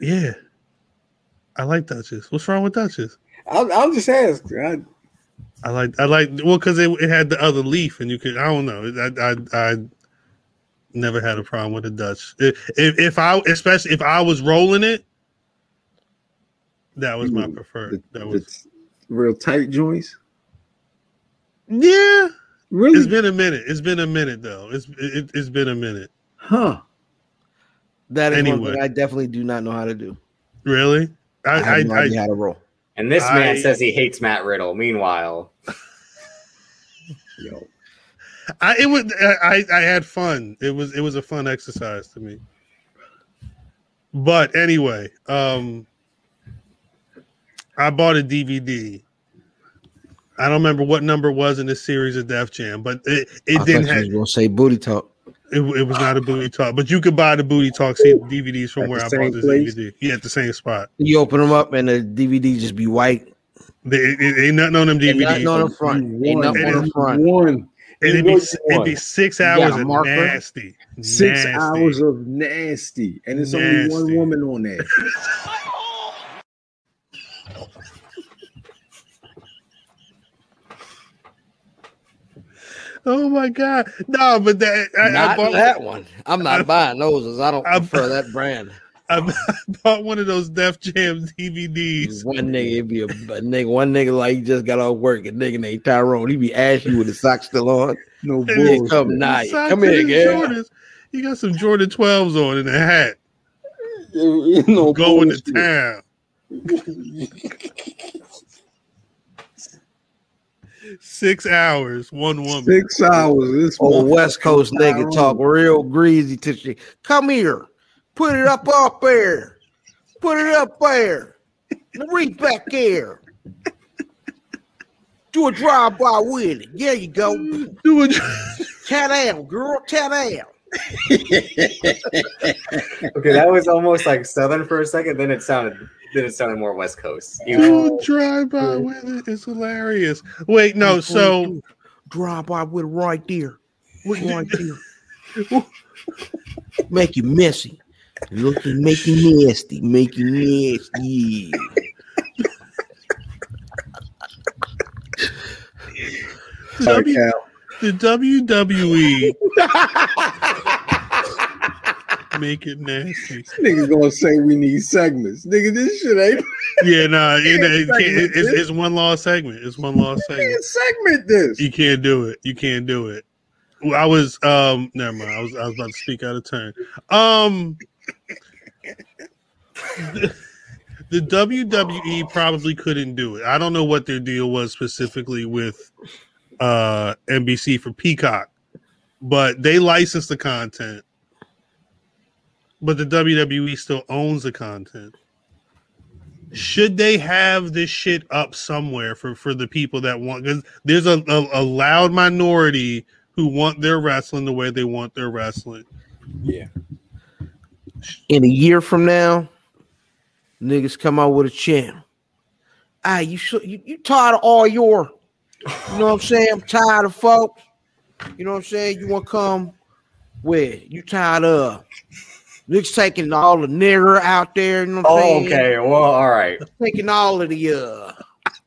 Yeah, I like Duchess. What's wrong with Duchess? I'll, I'll just ask. I, I like I like well because it, it had the other leaf and you could I don't know I I, I never had a problem with the Dutch. If, if if I especially if I was rolling it, that was my Mm, preferred. the, That was real tight joints. yeah. Really? It's been a minute. It's been a minute though. It's it, it's been a minute. huh? That is one Anyway. thing I definitely do not know how to do. Really? I, I, have I, no I, idea how to roll. And this man says he hates Matt Riddle. Meanwhile, Yo, I it was I I had fun. It was it was a fun exercise to me. But anyway, um I bought a DVD. I don't remember what number it was in the series of Def Jam, but it, it I didn't thought you have was gonna say booty talk. it, it was not a booty talk, but you could buy the booty talk see DVDs from At where I bought this place? DVD. Yeah, at the same spot. You open them up and the DVD just be white. They, it, it ain't nothing on them Ain't nothing DVDs. on the front. You Ain't nothing on the front. One. And it'd be, it'd be six hours of marker? nasty. Six nasty. hours of nasty, and it's only one woman on there. (laughs) Oh my god! No, but that I, I bought that one. I'm not buying those. I don't I- prefer that brand. (laughs) I bought one of those Def Jam DVDs. One nigga, it'd be a, a nigga, one nigga like he just got off work. A nigga named Tyrone, he be asking with his socks still on. No Hey, He bullshit. come night. Come here, his girl. Jordans. He got some Jordan 12s on and a hat, (laughs) no going bullshit. to town. (laughs) Six hours, one woman. Six hours. This Oh, motherfucker West Coast nigga talk real greasy to shit. Come here. Put it up up there. Put it up there. Now Reach back there. Do a drive by with it. There you go. Do it. Tear down, girl. Tear down. (laughs) okay, that was almost like Southern for a second. Then it sounded, then it sounded more West Coast. You- Do a drive by with it. It's hilarious. Wait, no. So drive by with it right there. Right there. (laughs) Make you messy. Looking, make you nasty. Make you nasty. (laughs) Sorry, W- the WWE (laughs) make it nasty. Niggas gonna say we need segments. Nigga, this shit ain't (laughs) (laughs) Yeah, nah, it, it can't, it's, it's one lost segment. It's one lost segment. can't segment this. You can't do it. You can't do it. I was um never mind. I was I was about to speak out of turn. Um the, the WWE probably couldn't do it. I don't know what their deal was specifically with uh NBC for Peacock, but they licensed the content. But the WWE still owns the content. Should they have this shit up somewhere for for the people that want? Because there's a, a, a loud minority who want their wrestling the way they want their wrestling. Yeah. In a year from now, niggas come out with a channel. Ah, you should you, you tired of all your, you know what I'm saying? I'm tired of folks. You know what I'm saying? You want to come where? You tired of niggas taking all the nigger out there, you know what I'm Oh, saying? okay. Well, all right. Taking all of the uh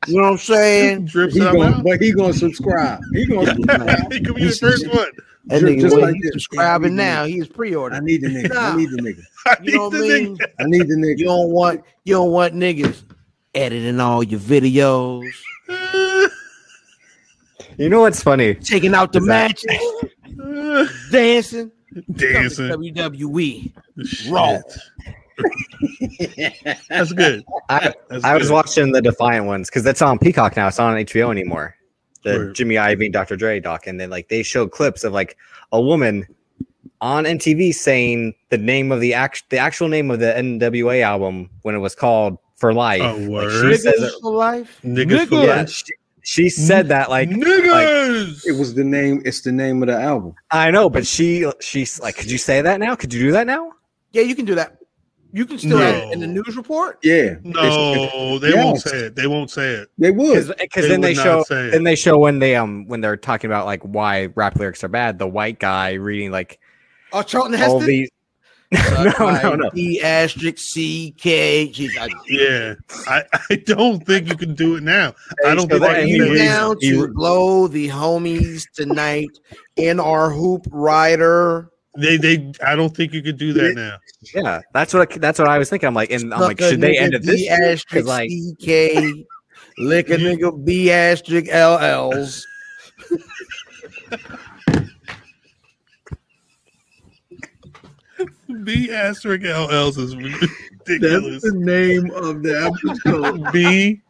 you know what I'm saying? Drips He gonna, mouth. but he gonna subscribe. He gonna subscribe. (laughs) He could be the first one. That Just- nigga just like he's subscribing Yeah, now, he's pre-order. I need the nigga. I need the nigga. (laughs) I You know need what I the mean? nigga. I need the nigga. You don't want you don't want niggas editing all your videos, You know what's funny? taking out the matches, (laughs) dancing. Dancing. WWE. Raw. (laughs) That's good. I, That's I was watching the Defiant ones because that's on Peacock now. It's not on HBO anymore. The Word. Jimmy Iovine, Dr. Dre doc, and then like they showed clips of like a woman on MTV saying the name of the act, the actual name of the NWA album when it was called For Life. Oh, Like, word. she says it, for life. Niggas for yeah, she, she said that like Niggas. It was the name. It's the name of the album. I know, but she she's like, could you say that now? Could you do that now? Yeah, you can do that. You can still No. add it in the news report. Yeah. no, they Yes. won't say it. They won't say it. They would. Because then they would not show say it. then they show when they um when they're talking about like why rap lyrics are bad. The white guy reading like Oh, Charlton Heston. all these. (laughs) no, no, no. E asterisk C K. Yeah, I, I don't think you can do it now. I don't so think that- can do Came it was- now. down he- to blow the homies tonight in our hoop rider. They they I don't think you could do that now. Yeah, that's what I, that's what I was thinking. I'm like, and I'm like, should they end it this B asterisk like, CK. Lick a nigga B asterisk LLs. (laughs) (laughs) (laughs) B asterisk LLs is ridiculous. That's the name of the episode. (laughs) B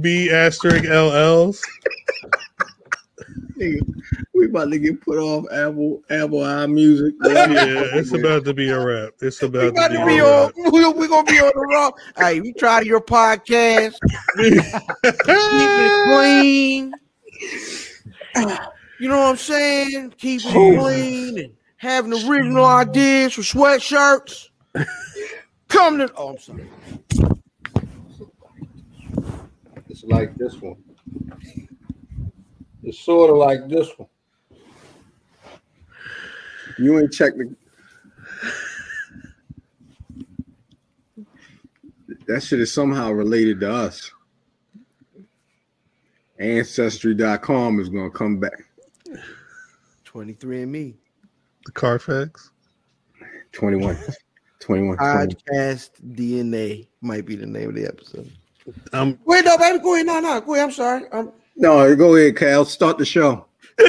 B asterisk LLs. Nigga, we about to get put off Apple Apple iMusic. (laughs) Yeah, it's about to be a wrap. It's We about about to to be be a on. wrap. We're we gonna be on the raw. Hey, we try your podcast. Keep it clean. You know what I'm saying? Keep it clean and having original ideas for sweatshirts. Come to. Oh, I'm sorry. It's like this one. It's sort of like this one. You ain't checked the. That shit is somehow related to us. Ancestry.com is gonna come back. 23 and me. The Carfax. 21. 21. 21. Podcast DNA might be the name of the episode. Um, Wait, no, baby, go ahead. No, no, go ahead. I'm sorry. I'm, No, go ahead, Cal. Start the show. (laughs)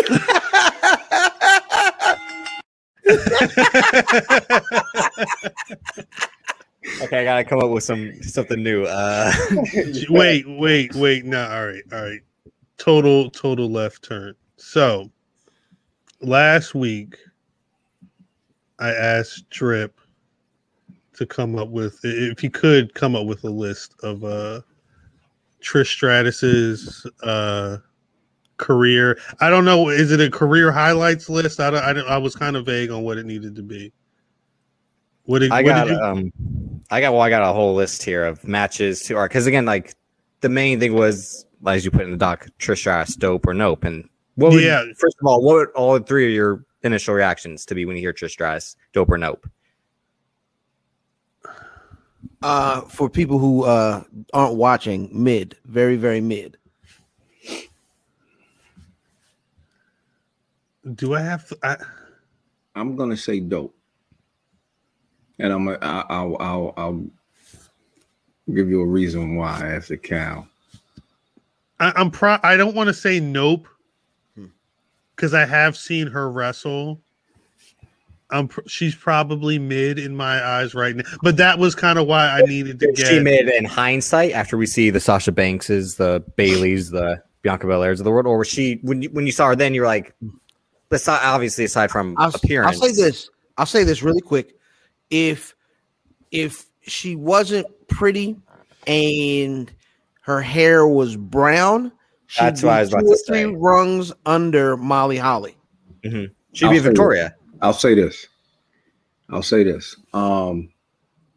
Okay, I gotta come up with some something new. Uh, (laughs) wait, wait, wait. No, all right, all right. Total, total left turn. So last week, I asked Drip to come up with, if he could come up with a list of uh Trish Stratus's uh career. I don't know. Is it a career highlights list? I don't. I, don't, I was kind of vague on what it needed to be. What did, I what got did you? um, I got well, I got a whole list here of matches to because again, like the main thing was as you put in the doc, Trish Stratus, dope or nope, and what would, Yeah. First of all, what would all three of your initial reactions to be when you hear Trish Stratus, dope or nope? uh, for people who uh, aren't watching, mid, very, very mid. do I have? To, I, I'm gonna say dope, and I'm. gonna- I- I'll. I'll. I'll give you a reason why after Cal. I, I'm pro. I don't want to say nope. Because I have seen her wrestle. I'm. pr- She's probably mid in my eyes right now, but that was kind of why I needed to She get. made in hindsight after we see the Sasha Bankses, the Bayleys, the Bianca Belairs of the world, or was she when you, when you saw her then you're like, besides obviously aside from I'll, appearance, I'll say this. I'll say this really quick. If if she wasn't pretty and her hair was brown, she'd That's why I was about two to or three say. rungs under Molly Holly. she'd I'll be say Victoria. I'll say this. I'll say this. Um,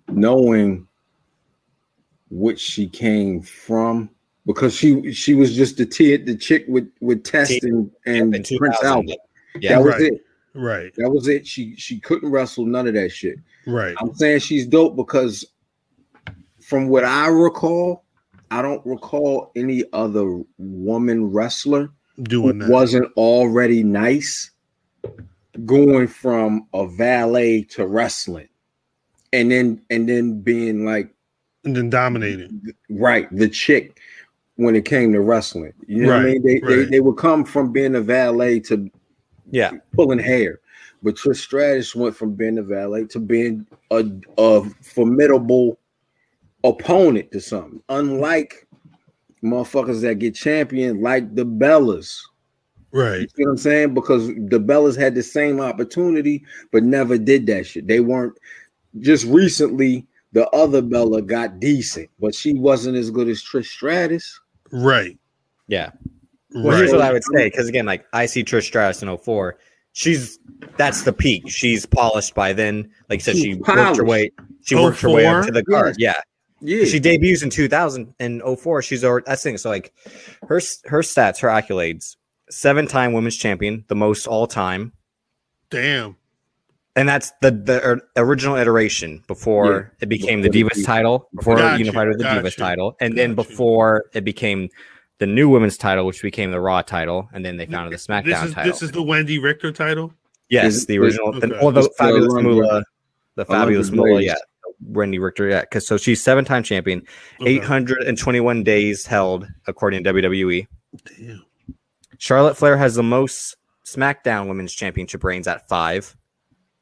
knowing which she came from, because she she was just the t the chick with with Test T- and, and in Prince Albert. Yeah, that was right. it. Right, That was it. She she couldn't wrestle none of that shit. right. I'm saying she's dope because from what I recall, I don't recall any other woman wrestler Doing who that. wasn't already nice going from a valet to wrestling and then and then being like and then dominating. right the chick when it came to wrestling you know what i mean they, they they would come from being a valet to yeah. pulling hair but Trish Stratus went from being a valet to being a, a formidable opponent to something unlike motherfuckers that get champion like the bellas Right. You Right, see what I'm saying? Because the Bellas had the same opportunity, but never did that shit. They weren't just recently. The other Bella got decent, but she wasn't as good as Trish Stratus. right, Yeah. Well, right. here's what I would say because again, like I see Trish Stratus in 04. She's that's the peak. She's polished by then. Like you said, She's she worked her way. She worked her way up to oh the card. Yeah. Yeah, She debuts in 2000 and 04. She's already that's the thing. So like her her stats, her accolades: seven time women's champion, the most all time, Damn. and that's the the original iteration before it became the Before the Divas Divas. title, before Got it unified with the got Divas title, and then before it became the new women's title, which became the Raw title, and then they founded the SmackDown This is title. this is the Wendi Richter title. Yes, Is the original, the, Okay. the It's the fabulous Alundra- Moolah, the fabulous Alundra Moolah, yeah, Wendi Richter, yeah, because so she's seven time champion, Okay. eight hundred and twenty one days held according to WWE. Damn. Charlotte Flair has the most SmackDown Women's Championship reigns at five.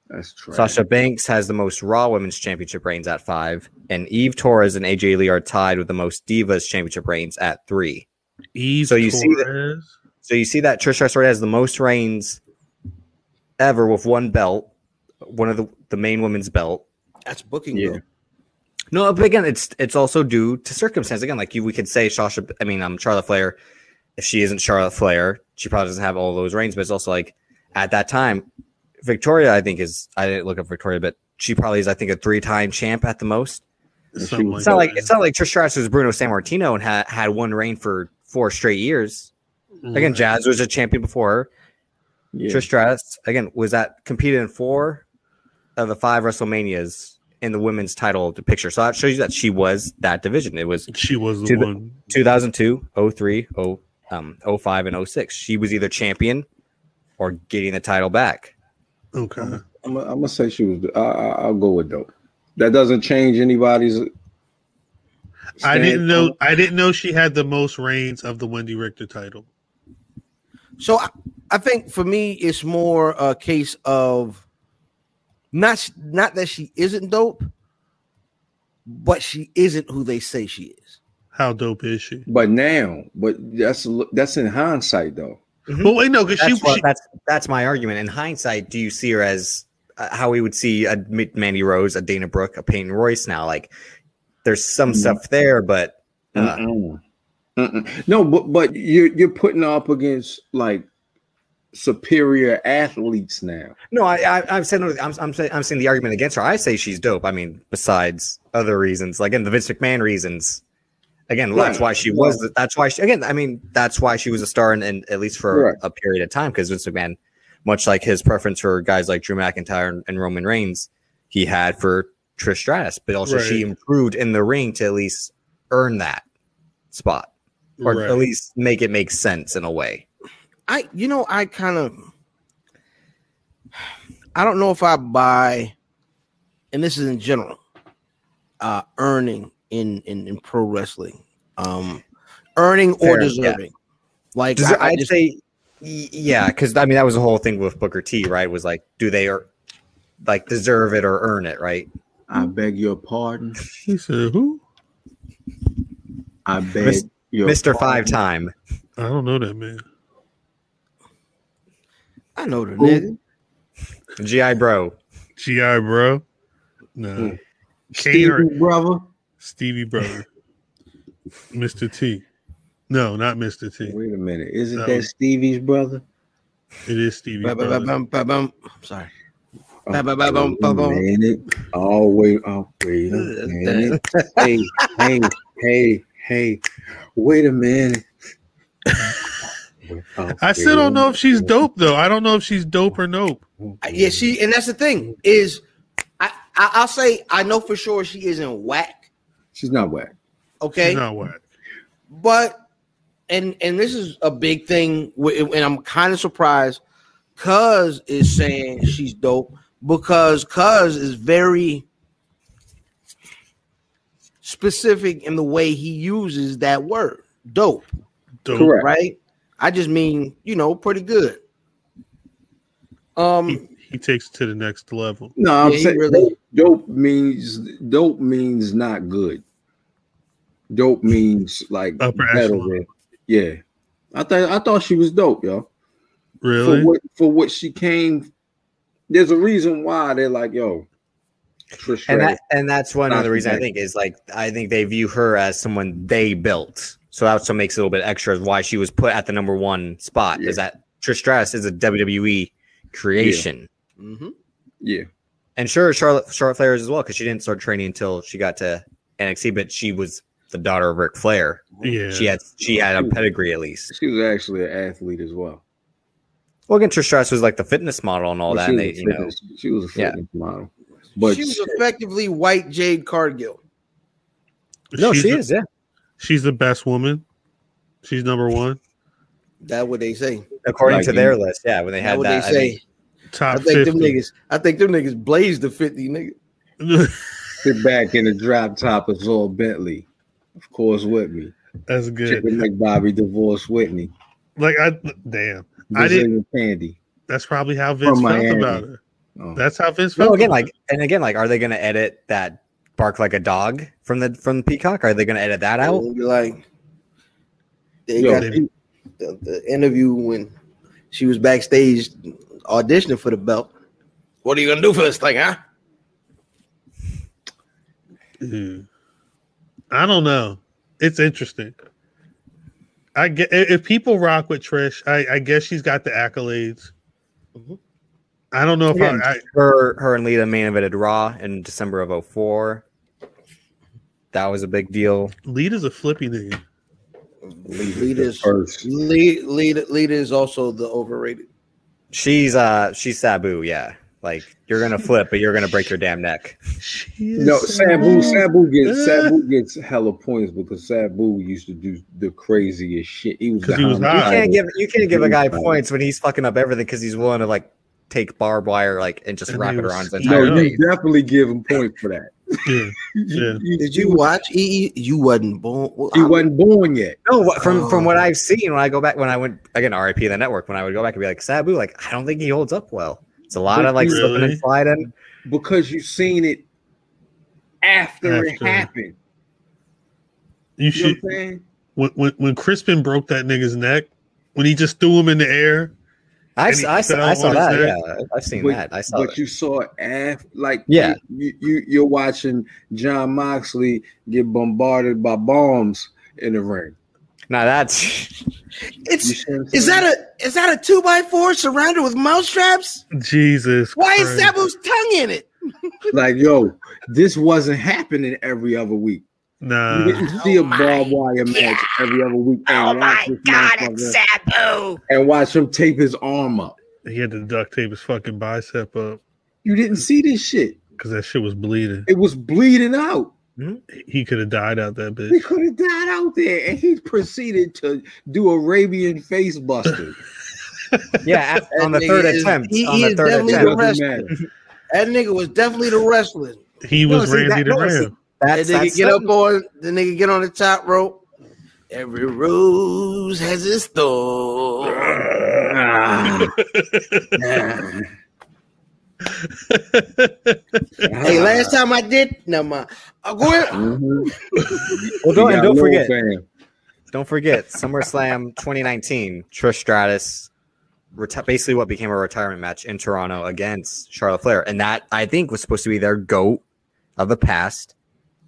That's true. Sasha Banks has the most Raw Women's Championship reigns at five, and Eve Torres and AJ Lee are tied with the most Divas Championship reigns at three. Eve So you see that- So you see that Trish Stratus has the most reigns ever with one belt, one of the, the main women's belt. That's booking. Yeah. though. No, but again, it's it's also due to circumstance. Again, like you, we could say Sasha. I mean, um, Charlotte Flair. If she isn't Charlotte Flair, she probably doesn't have all those reigns. But it's also like at that time, Victoria. I think is. I didn't look up Victoria, but she probably is. I think a three-time champ at the most. Something It's not like that. it's not like Trish Stratus was Bruno Sammartino and had had one reign for four straight years. Again, Jazz was a champion before her. Yeah. Trish Stratus again was that competed in four of the five WrestleManias in the women's title picture. So that shows you that she was that division. It was she was the to the- one. 2002, 03, 0, um, 05, and 06. She was either champion or getting the title back. Okay. I'm, I'm gonna say she was. I, I, I'll go with dope. That doesn't change anybody's. I didn't know. I didn't know she had the most reigns of the Wendi Richter title. So I, I think for me, it's more a case of not not that she isn't dope, but she isn't who they say she is. How dope is she? But now, but that's that's in hindsight though. Well, wait, no, because she, That's, she that's that's my argument. In hindsight, do you see her as uh, how we would see a Mandy Rose, a Dana Brooke, a Peyton Royce now? Like, there's some Mhm. stuff there, but uh, Mm-mm. Mm-mm. No, but but you're you're putting her up against like superior athletes now. no, I, I I'm saying I'm I'm saying I'm saying the argument against her. I say she's dope. I mean, besides other reasons, like again the Vince McMahon reasons. Again, that's why she was. The, that's why she. Again, I mean, that's why she was a star, and, and at least for Right. a period of time, because Vince McMahon, much like his preference for guys like Drew McIntyre and, and Roman Reigns, he had for Trish Stratus, but also she improved in the ring to at least earn that spot, or Right. at least make it make sense in a way. I, you know, I kind of, I don't know if I buy, and this is in general, uh, earning in in, in pro wrestling, um, earning or Fair, yeah. deserving. Like Does I, it- I I'd say, yeah, because I mean that was the whole thing with Booker T, right? Was like, do they or like deserve it or earn it, right? I beg your pardon. (laughs) he said, "Who? I beg Mis- your Mister Five. Time. I don't know that man." I know the nigga. GI Bro. GI bro. No, Hmm. Kane or Stevie, brother. Stevie brother, Mr. T. No, not Mr. T. Wait a minute. Isn't No. that Stevie's brother? It is Stevie Ba- ba- ba- brother. bum, ba- bum. Sorry. Oh, Ba- ba- ba- bum, wait ba- a bum. minute. Oh wait, oh wait a minute. hey, hey, hey, hey. Wait a minute. (laughs) Oh, I still don't know if she's dope though. I don't know if she's dope or nope. Yeah, she, and that's the thing is, I, I I'll say I know for sure she isn't whack. She's not whack. Okay, She's not whack. but and and this is a big thing, and I'm kind of surprised. Cuz is saying she's dope because Cuz is very specific in the way he uses that word, dope. Dope. Correct. Right? I just mean you know pretty good. Um, He, he takes it to the next level. No, I'm Yeah, saying really- dope means dope means not good. Dope means like Upper echelon. yeah. I thought I thought she was dope, yo. Really? For what for what she came. There's a reason why they're like, yo, Trish and that and that's one other Not reason I think is like I think they view her as someone they built. So that also makes it a little bit extra of why she was put at the number one spot. Is that Trish Stratus is a WWE creation. mhm. yeah. And sure, Charlotte Charlotte Flair is as well because she didn't start training until she got to NXT, but she was the daughter of Ric Flair. yeah. She had she had a pedigree at least. She was actually an athlete as well. Well, again, Trish Stratus was like the fitness model and all But that. she, And was they, a you know, fitness, she was a Yeah. model. But she was shit, effectively white Jade Cargill. no, she's she the, is. Yeah, She's the best woman. She's number one. That's what they say. according Like to you- their list. Yeah, when they That's had what that, they I say. think- Top I think them niggas. I think them niggas blazed the fifty nigga. (laughs) sit back in the drop top of Zor Bentley. Of course, with me. That's good. Chicken McBobby divorced Whitney. Like I damn. I didn't Brazilian Candy. that's probably how Vince From felt Miami. about her. Oh. That's how Vince No, felt. again, about like, it. and again, like, are they going to edit that bark like a dog from the from Peacock? Are they going to edit that out? It'll be like they Yo, got the, the interview when she was backstage auditioning for the belt. What are you gonna do for this thing, huh? Ew. I don't know. It's interesting. I get if people rock with Trish, I, I guess she's got the accolades. Mhm. I don't know if Again, I, I Her, her and Lita main evented Raw in December of 04. That was a big deal. Lead is a flippy nigga. Lita's First. Lita, Lita, Lita is also the overrated. She's uh she's Sabu, yeah. Like you're gonna flip, but you're gonna break your damn neck. No, Sabu, Sabu gets. (laughs) Sabu gets hella points because Sabu used to do the craziest shit. He was 'Cause he was behind You can't give you can't give a guy points when he's fucking up everything because he's willing to like take barbed wire like and just And wrap it around his No, entire No, you definitely give him points for that. Yeah. (laughs) Yeah. Did you watch? He, you wasn't born. well, He wasn't born yet. No, what, from oh. from what Oh. I've seen when I go back when I went again RIP the network when I would go back and be like Sabu, like I don't think he holds up well. It's a lot But of like slipping and sliding. because you've seen it after, it happened. You You know should what I'm saying? when, when when Crispin broke that nigga's neck when he just threw him in the air. I, I, saw, I saw that. neck. Yeah, I've seen But, that. I saw but that. you saw it after, like, Yeah. you, you you're watching Jon Moxley get bombarded by bombs in the ring. Now that's (laughs) It's see what I'm is that a is that a two by four surrounded with mouse traps? Jesus. Why is Sabu's tongue in it? (laughs) like, yo, this wasn't happening every other week. Nah. You didn't see a Oh my barbed wire match every other week. And Oh my god, it's Sabu! and watch him tape his arm up. He had to duct tape his fucking bicep up You didn't see this shit. because that shit was bleeding. It was bleeding out. Hmm? He could have died out that bitch. He could have died out there, and he proceeded to do Arabian face buster. (laughs) yeah. at- on the third is- attempt. he- on he the is third definitely It the attempt. wrestler. That nigga was definitely the wrestler. He No, was see, Randy that- the no, see, Ram. That's, That nigga that's get up something- on the nigga get on the top rope. Every rose has its thorn. Ah. hey, last time I did, no mind. Uh, go ahead. Mhm. Well, don't, He and don't forget, fam. don't forget, SummerSlam 2019, Trish Stratus, reti- basically what became a retirement match in Toronto against Charlotte Flair, and that I think was supposed to be their goat of the past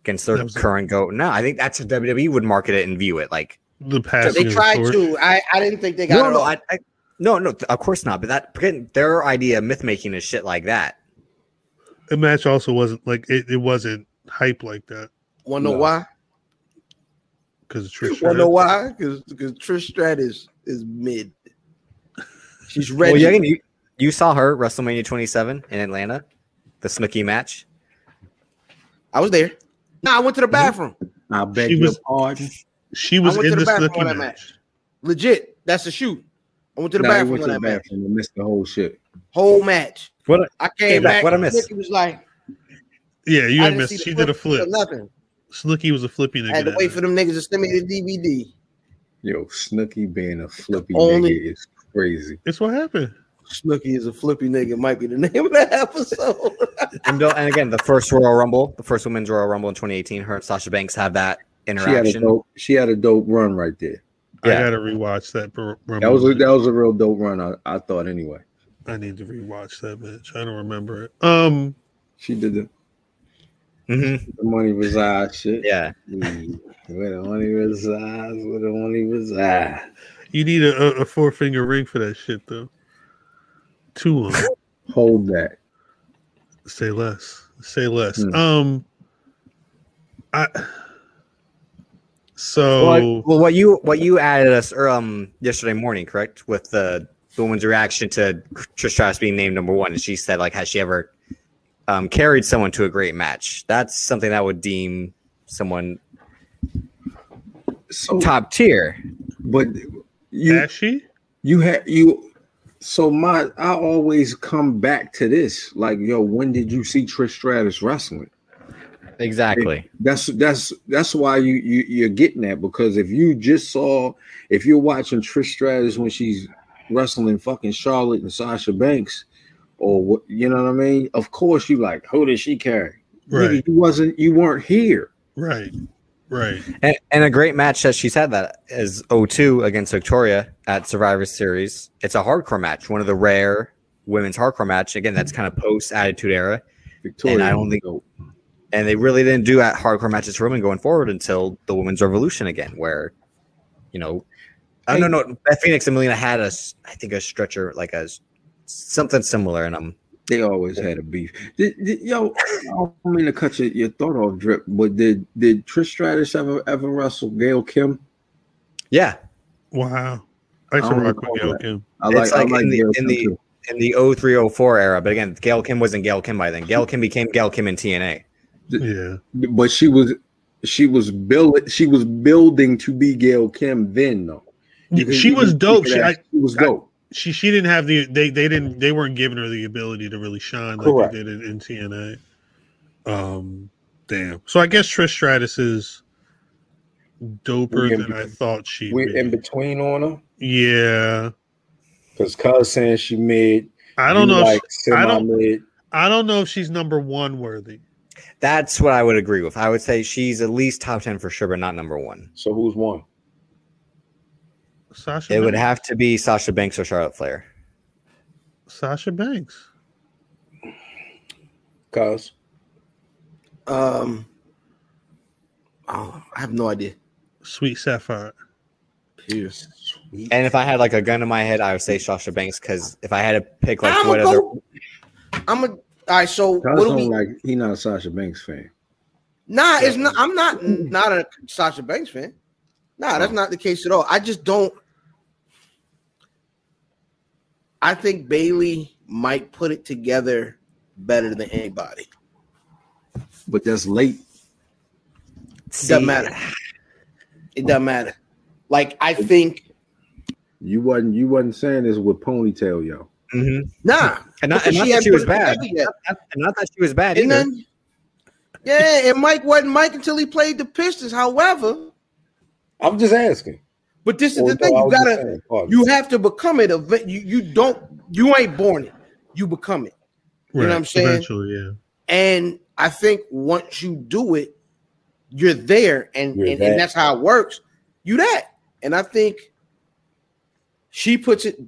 against their current goat. No, I think that's how WWE would market it and view it like. the passing They tried torch. to. I, I didn't think they got No, it no. I, I, no, no, of course not. But that again, their idea of myth making is shit like that. The match also wasn't like it, it wasn't hype like that Wanna know No. why? because Trish. Wanna know why? Because because Trish Stratus is mid. She's Well, ready. yeah, you, you saw her WrestleMania 27 in Atlanta, the Snooki match. I was there. No, I went to the bathroom. I beg She your was- pardon. She was in the the bathroom on that match. Legit. That's a shoot. I went to the Nah, bathroom went on to that the match. and missed the whole shit. Whole match. What? a- I Came came back. back. What I missed? Snooki was like, Yeah, you didn't missed. She did a flip or. Nothing. Snooki was a flippy nigga. I had to wait for them niggas to send me the DVD. Yo, Snooki being a flippy Only- nigga is crazy. It's what happened. Snooki is a flippy nigga. Might be the (laughs) name of that episode. (laughs) And, and again, the first Royal Rumble, the first Women's Royal Rumble in 2018, her and Sasha Banks have that She had a interaction. dope. She had a dope run right there. I Yeah. gotta rewatch that. per- That was a, that was a real dope run. I, I thought anyway. I need to rewatch that bitch. I don't remember it. Um, She did the, Mhm. the money resides shit. Yeah. Mm, Where the money resides, where the money resides. you need a, a- a four finger ring for that shit though. Two of them. Hold that. Say less. Say less. Hmm. Um, I. So Well, well, what you what you added us um yesterday morning, correct? With the, the woman's reaction to Trish Stratus being named number one, and she said like, has she ever um, carried someone to a great match? That's something that would deem someone So, top tier. but you has she? you had you. So my I always come back to this. Like, yo, when did you see Trish Stratus wrestling? Exactly. That's that's that's why you, you you're getting that because if you just saw if you're watching Trish Stratus when she's wrestling fucking Charlotte and Sasha Banks or what you know what I mean? Of course you like, who did she carry? Right. Nigga, you wasn't you weren't here. Right. Right. And, and a great match that she's had that is 02 against Victoria at Survivor Series. It's a hardcore match, one of the rare women's hardcore match. Again, that's kind of post Attitude Era. Victoria. And I don't think- And they really didn't do at hardcore matches for women going forward until the women's revolution again, where, you know, I don't know. Beth Phoenix and Melina had a, I think a stretcher, like a something similar. And I'm, they always had a beef. Did, did, yo, I don't mean to cut your, your thought off, drip, but did did Trish Stratus ever ever wrestle Gail Kim? yeah, Wow. I used I to don't rock with recall Gail. Kim. I It's like I in the- Gail in Kim the- too. in the 03 04 era. But again, Gail Kim wasn't Gail Kim by then. Gail Kim became Gail Kim in TNA. Yeah. but she was she was build she was building to be Gail Kim then though. You She you was dope. She, I, she was I- dope. She she didn't have the they they didn't they weren't giving her the ability to really shine like Correct. they did in, in TNA. Um, damn. So I guess Trish Stratus is doper We in than I thought she. we in between on her yeah, because Cuz saying she made. I don't you know. if Like she- I don't. mid. I don't know if she's number one worthy. That's what I would agree with. I would say she's at least top 10 for sure, but not number one. So who's one? Sasha. It would have to be Sasha Banks or Charlotte Flair. Sasha Banks. Cuz Um, oh, I have no idea. Sweet Sapphire. Pierce. And if I had like a gun in my head, I would say Sasha Banks because if I had to pick like I'm what gonna other go. I'm a. All right, so Cuz what do we? like he not a Sasha Banks fan. Nah, it's not. I'm not not a Sasha Banks fan. Nah, Oh. that's not the case at all. I just don't. I think Bayley might put it together better than anybody. But that's late. It doesn't matter. It doesn't matter. Like I think, You wasn't you wasn't saying this with ponytail, yo. Mhm. nah. And not, because and not that she was bad. together yet. Not, not that she was bad And either. then, yeah, and Mike wasn't Mike until he played the Pistons. However, I'm just asking. But this is Or the thing: you gotta, you have to become it. Event- You you don't, you ain't born it. You become it. You know what I'm saying? Eventually, yeah. And I think once you do it, you're there, and, You're and, that. and that's how it works. You that, and I think she puts it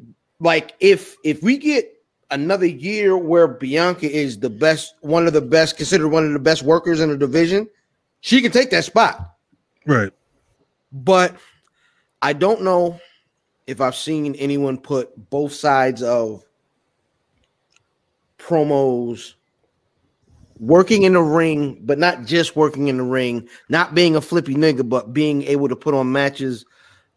like if if we get another year where Bianca is the best, one of the best, considered one of the best workers in the division, she can take that spot. Right. But I don't know if I've seen anyone put both sides of promos working in the ring, but not just working in the ring, not being a flippy nigga, but being able to put on matches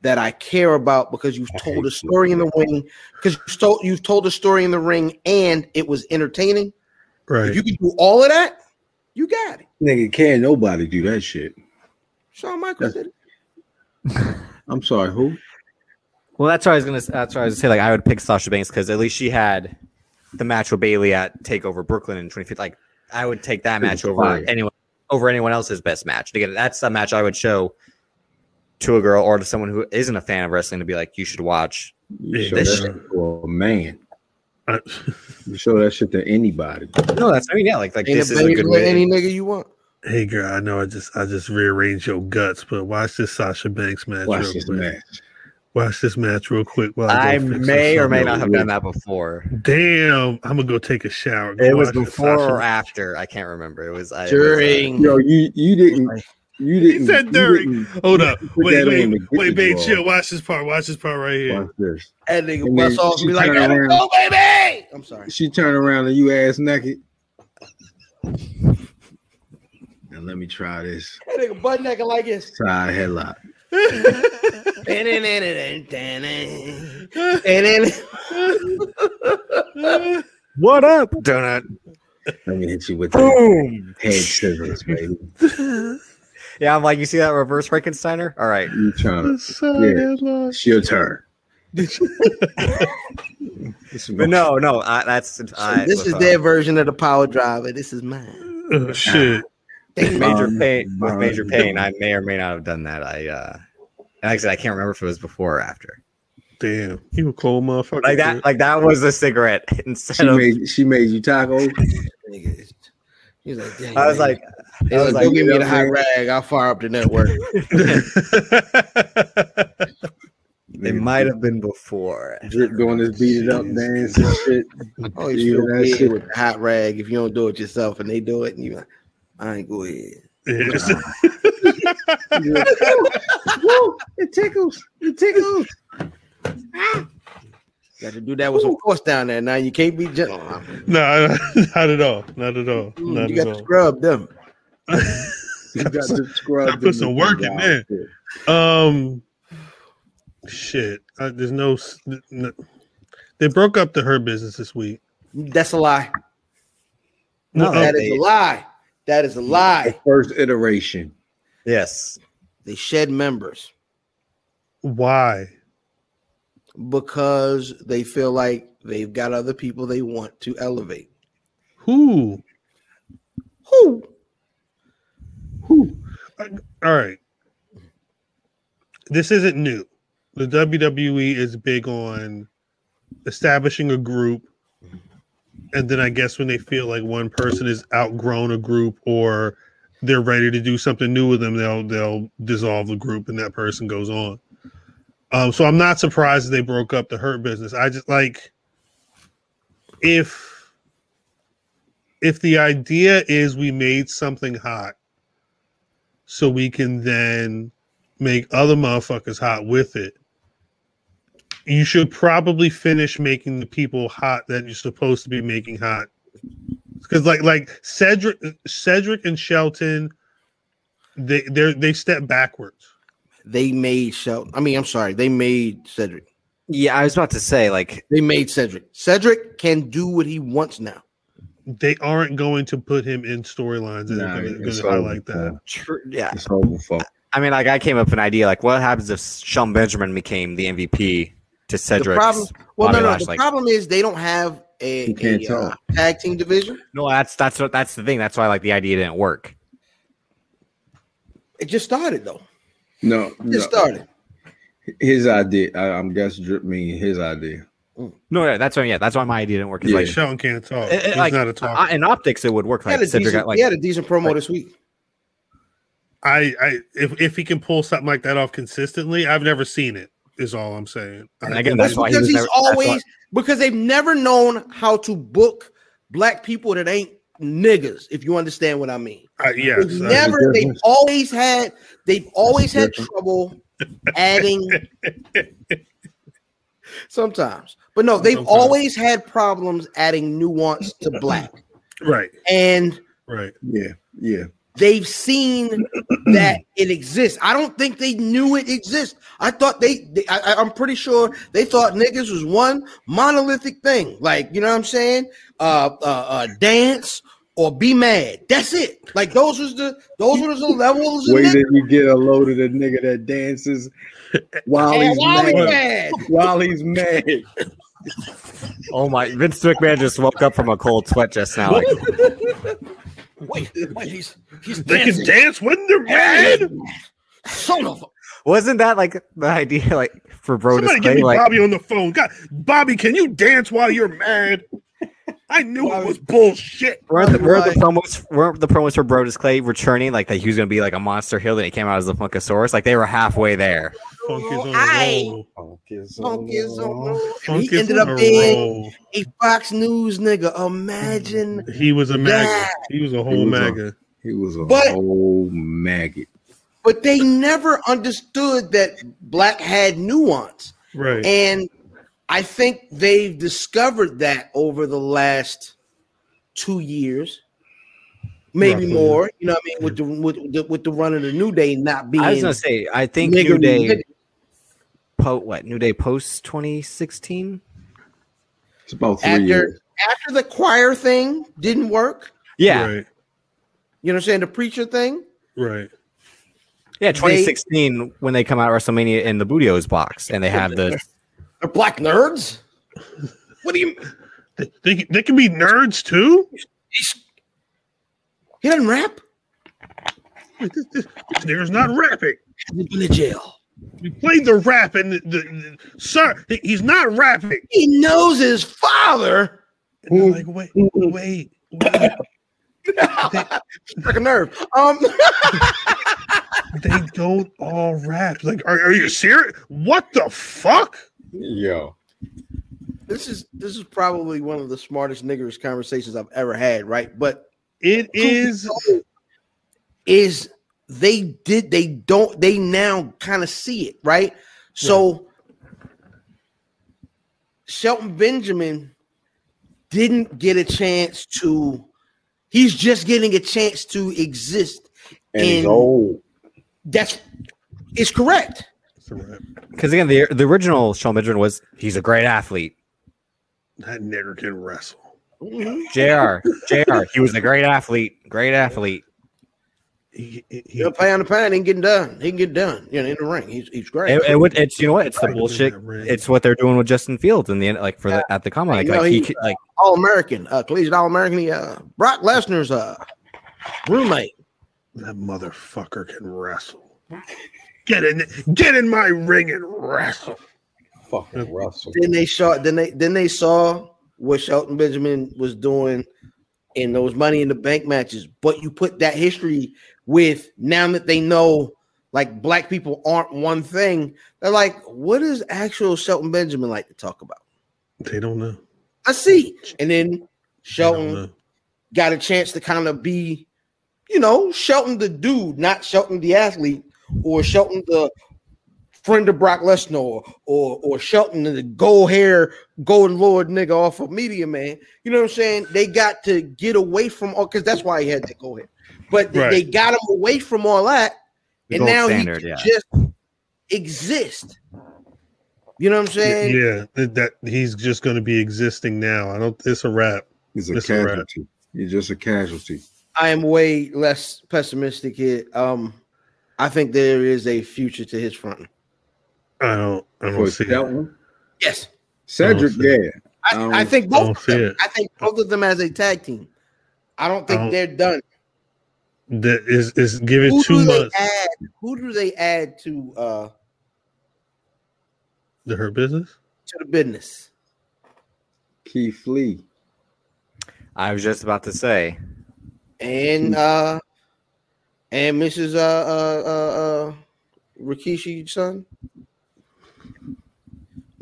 that I care about because you've told a story in the ring, because you've told you've told a story in the ring and it was entertaining. Right. If you can do all of that, you got it. Nigga, can't nobody do that shit. Shawn Michaels did it. (laughs) I'm sorry, who? Well, that's what I was gonna. That's what I was gonna say. Like, I would pick Sasha Banks because at least she had the match with Bayley at Takeover Brooklyn in 2015. Like, I would take that match over fire. anyone over anyone else's best match. Again, that's a match I would show to a girl or to someone who isn't a fan of wrestling to be like, you should watch. You this that shit- shit man. Uh, you show that shit to anybody. No, that's I mean, yeah, like like Ain't this is a good way. any nigga you want. Hey girl, I know I just I just rearranged your guts, but watch this Sasha Banks match Watch real this quick. match. Watch this match real quick. While I go fix may or may not have done that before. Damn, I'm gonna go take a shower. Go It was before Sasha- or after. I can't remember. It was I, it was, uh, During Yo, you you didn't you didn't He said during. Hold up. put Wait, wait, wait, babe, draw. chill. Watch this part. Watch this part right here. Watch this. that nigga And bust then she be like, turn around. go, baby. I'm sorry. She turned around and you ass naked. And let me try this That nigga butt naked like this. side headlock. (laughs) What up, donut? Let me hit you with the Boom. head scissors, baby. (laughs) Yeah, I'm like, you see that reverse Frankensteiner? All right. You trying to Yeah. it's your turn. (laughs) But no, no, I, that's I, this is their version of the power driver. This is mine. Oh, shit. With major Um, pain. With um, major pain, I may or may not have done that. I uh, and like I said, I can't remember if it was before or after. Damn, you a cold motherfucker. Like that, like that was a cigarette (laughs) She instead of. made she made you tacos. (laughs) Nigga, He's like, Dang, I was man. like, He's I was like, like, go give me you the know hot rag. I'll fire up the network. (laughs) it might have been before. Drip doing this beat it up dance and shit. Oh, You you that shit? with the hot rag if you don't do it yourself and they do it and you like, I ain't go ahead. Yes. Woo, it tickles. It tickles. Got to do that with some force down there. Now you can't be just no, (laughs) not at all. Not at all. Not you at got to scrub them. (laughs) You got to scrub. I put some work in there. Um, shit. Uh, there's no, s- n- They broke up the Hurt Business this week. That's a lie. No, that is a lie. That is a The lie. first iteration. Yes. They shed members Why? because they feel like they've got other people they want to elevate. Who? Who? Who? All right. This isn't new. The WWE is big on establishing a group. And then I guess when they feel like one person is outgrown a group or they're ready to do something new with them, they'll they'll dissolve the group and that person goes on. Um, so I'm not surprised they broke up the hurt business. I just like if if the idea is we made something hot so we can then make other motherfuckers hot with it. You should probably finish making the people hot that you're supposed to be making hot. Because like like Cedric Cedric and Shelton, they they they step backwards. They made Shelton. I mean, I'm sorry. They made Cedric. Yeah, I was about to say, like, They made Cedric. Cedric can do what he wants now. They aren't going to put him in storylines that Nah, are going it's to over highlight that. for- tr- yeah. It's over for. I mean, like, I came up with an idea, like, what happens if Shelton Benjamin became the MVP to Cedric? The problem, well, Bobby no, no. Lash, The like- problem is they don't have a, a, uh, tag team division. No, that's that's what that's the thing. That's why, like, the idea didn't work. It just started though. No, It no. just started. His idea. I, I'm guessing drip mean his idea. Mm. No, yeah, that's why. Yeah, that's why my idea didn't work. Is Yeah. like, Shelton can't talk. it- it- He's like, not a talker. in optics, it would work. He had, Like a Cedric, decent, got, like, he had a decent promo like- this week. I, I if if he can pull something like that off consistently, I've never seen it. Is all I'm saying. And again, That's that's why he because was he's never- that's why- always because they've never known how to book black people that ain't niggas. If you understand what I mean. I- yes, They've I- never. They've always had. They've always had trouble adding. (laughs) Sometimes, but no, they've Sometimes. always had problems adding nuance to black, right, and right. Yeah, yeah. They've seen that it exists. I don't think they knew it exists. I thought they, they I, I- I'm pretty sure they thought niggas was one monolithic thing. Like, you know what I'm saying? Uh, uh, uh dance or be mad. That's it. Like those was the those were the levels. Way Wait niggas. till you get a load of the nigga that dances while And he's why we mad. mad? While he's mad. Oh my! Vince McMahon just woke up from a cold sweat just now. Like, (laughs) Wait, wait, he's he's They can dancing. dance when they're mad. Son of a wasn't that like the idea, like for Brodus Somebody Clay? get me Like, Bobby on the phone. God, Bobby, can you dance while you're mad? I knew it was bullshit. weren't the, weren't the promos weren't the promos for Brodus Clay returning? Like that he was gonna be like a monster heel, and he came out as the Funkasaurus. Like they were halfway there. Funk is on Aye. roll. Funk is Funk is on roll. Funk he ended up being a Fox News nigga. Imagine He was a MAGA. Yeah. He was a He whole was a- MAGA. He was a But- whole maggot. but they never understood that black had nuance. Right. And I think they've discovered that over the last two years, maybe Roughly. more. You know what I mean? With the with the, with the run of the New Day not being I was gonna say, I think New Day nigger- po what New Day post 2016. It's about three after years. after the choir thing didn't work. Yeah, Right. You know what I'm saying? The preacher thing. Right. yeah, 2016 when they come out WrestleMania in the Booty-O's box, and they have the (laughs) They're black nerds. What do you? They, they, they can be nerds too. He doesn't rap. This, this, this nigga's not rapping. He's been to jail. We played the rap, and the, the, the- sir, he- he's not rapping. He knows his father. And like, wait, wait, (laughs) wait. Struck a nerve. Um, (laughs) They don't all rap. Like, are, are you serious? What the fuck? Yo. this is this is probably one of the smartest niggers conversations I've ever had, right? But It is. is they did they don't they now kind of see it, right? So Shelton Benjamin didn't get a chance to he's just getting a chance to exist. And And-. That's it's correct. It's a rap. Because again, the the original Shelton Benjamin was he's a great athlete. That nigger can wrestle. Jr. Jr. He was a great athlete. Great athlete. He, he, he- He'll pay on the pound, he can get done. He can get done. You know, in the ring. He's he's great. It, it would, it's you know what? It's the bullshit. It's what they're doing with Justin Fields in the end, like for the at the combine. Like, You know, like he, he- could- like All American, uh collegiate All American. He uh Brock Lesnar's uh roommate. that motherfucker can wrestle. (laughs) Get in, get in my ring and wrestle. Fucking Russell. then they saw then they then they saw what Shelton Benjamin was doing in those money in the bank matches. But you put that history with now that they know like black people aren't one thing, they're like, what is actual Shelton Benjamin like to talk about? They don't know. I see. And then Shelton got a chance to kind of be, you know, Shelton the dude, not Shelton the athlete, or Shelton the friend of Brock Lesnar, or or, or Shelton the gold hair, golden lord nigga off of Media Man. You know what I'm saying? They got to get away from all because that's why he had to go hair. But they- Right. they got him away from all that, The and now standard, he yeah. just exist. You know what I'm saying? Yeah, that, that he's just going to be existing now. I don't. It's a wrap. He's a It's a wrap. casualty. He's just a casualty. I am way less pessimistic here. Um, I think there is a future to his front. I don't. I For don't see it. Shelton. Yes, Cedric, I yeah. I, I think both. don't Of them. I think both of them as a tag team. I don't think I don't- they're done. That is is given Who two do they months add? Who do they add to uh to Hurt Business. to the business? Keith Lee. I was just about to say, And uh and Mrs. Uh uh uh, uh Rikishi son,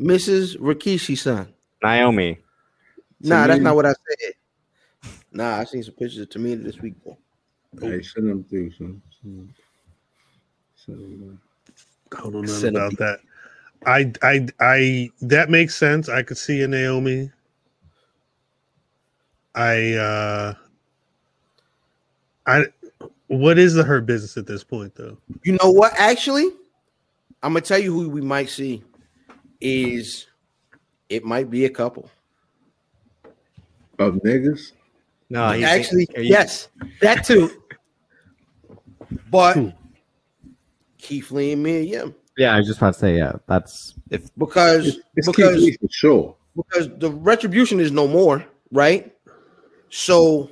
Mrs. Rikishi son. Naomi. Nah, that's not what I said. Nah, I seen some pictures of Tamina this week. Boy. Hey, send them through. Son. Send- send them. I don't know about that. I I I that makes sense. I could see a Naomi. I uh I what is the Hurt Business at this point though? You know what? Actually, I'm gonna tell you who we might see. Is it might be a couple. Of niggas? No, he's Actually, are you- yes, that too. But Who? Keith Lee and Mia Yim. Yeah, I was just about to say, yeah, that's If Because It's, it's Keith because Lee for sure. because the retribution is no more, right? So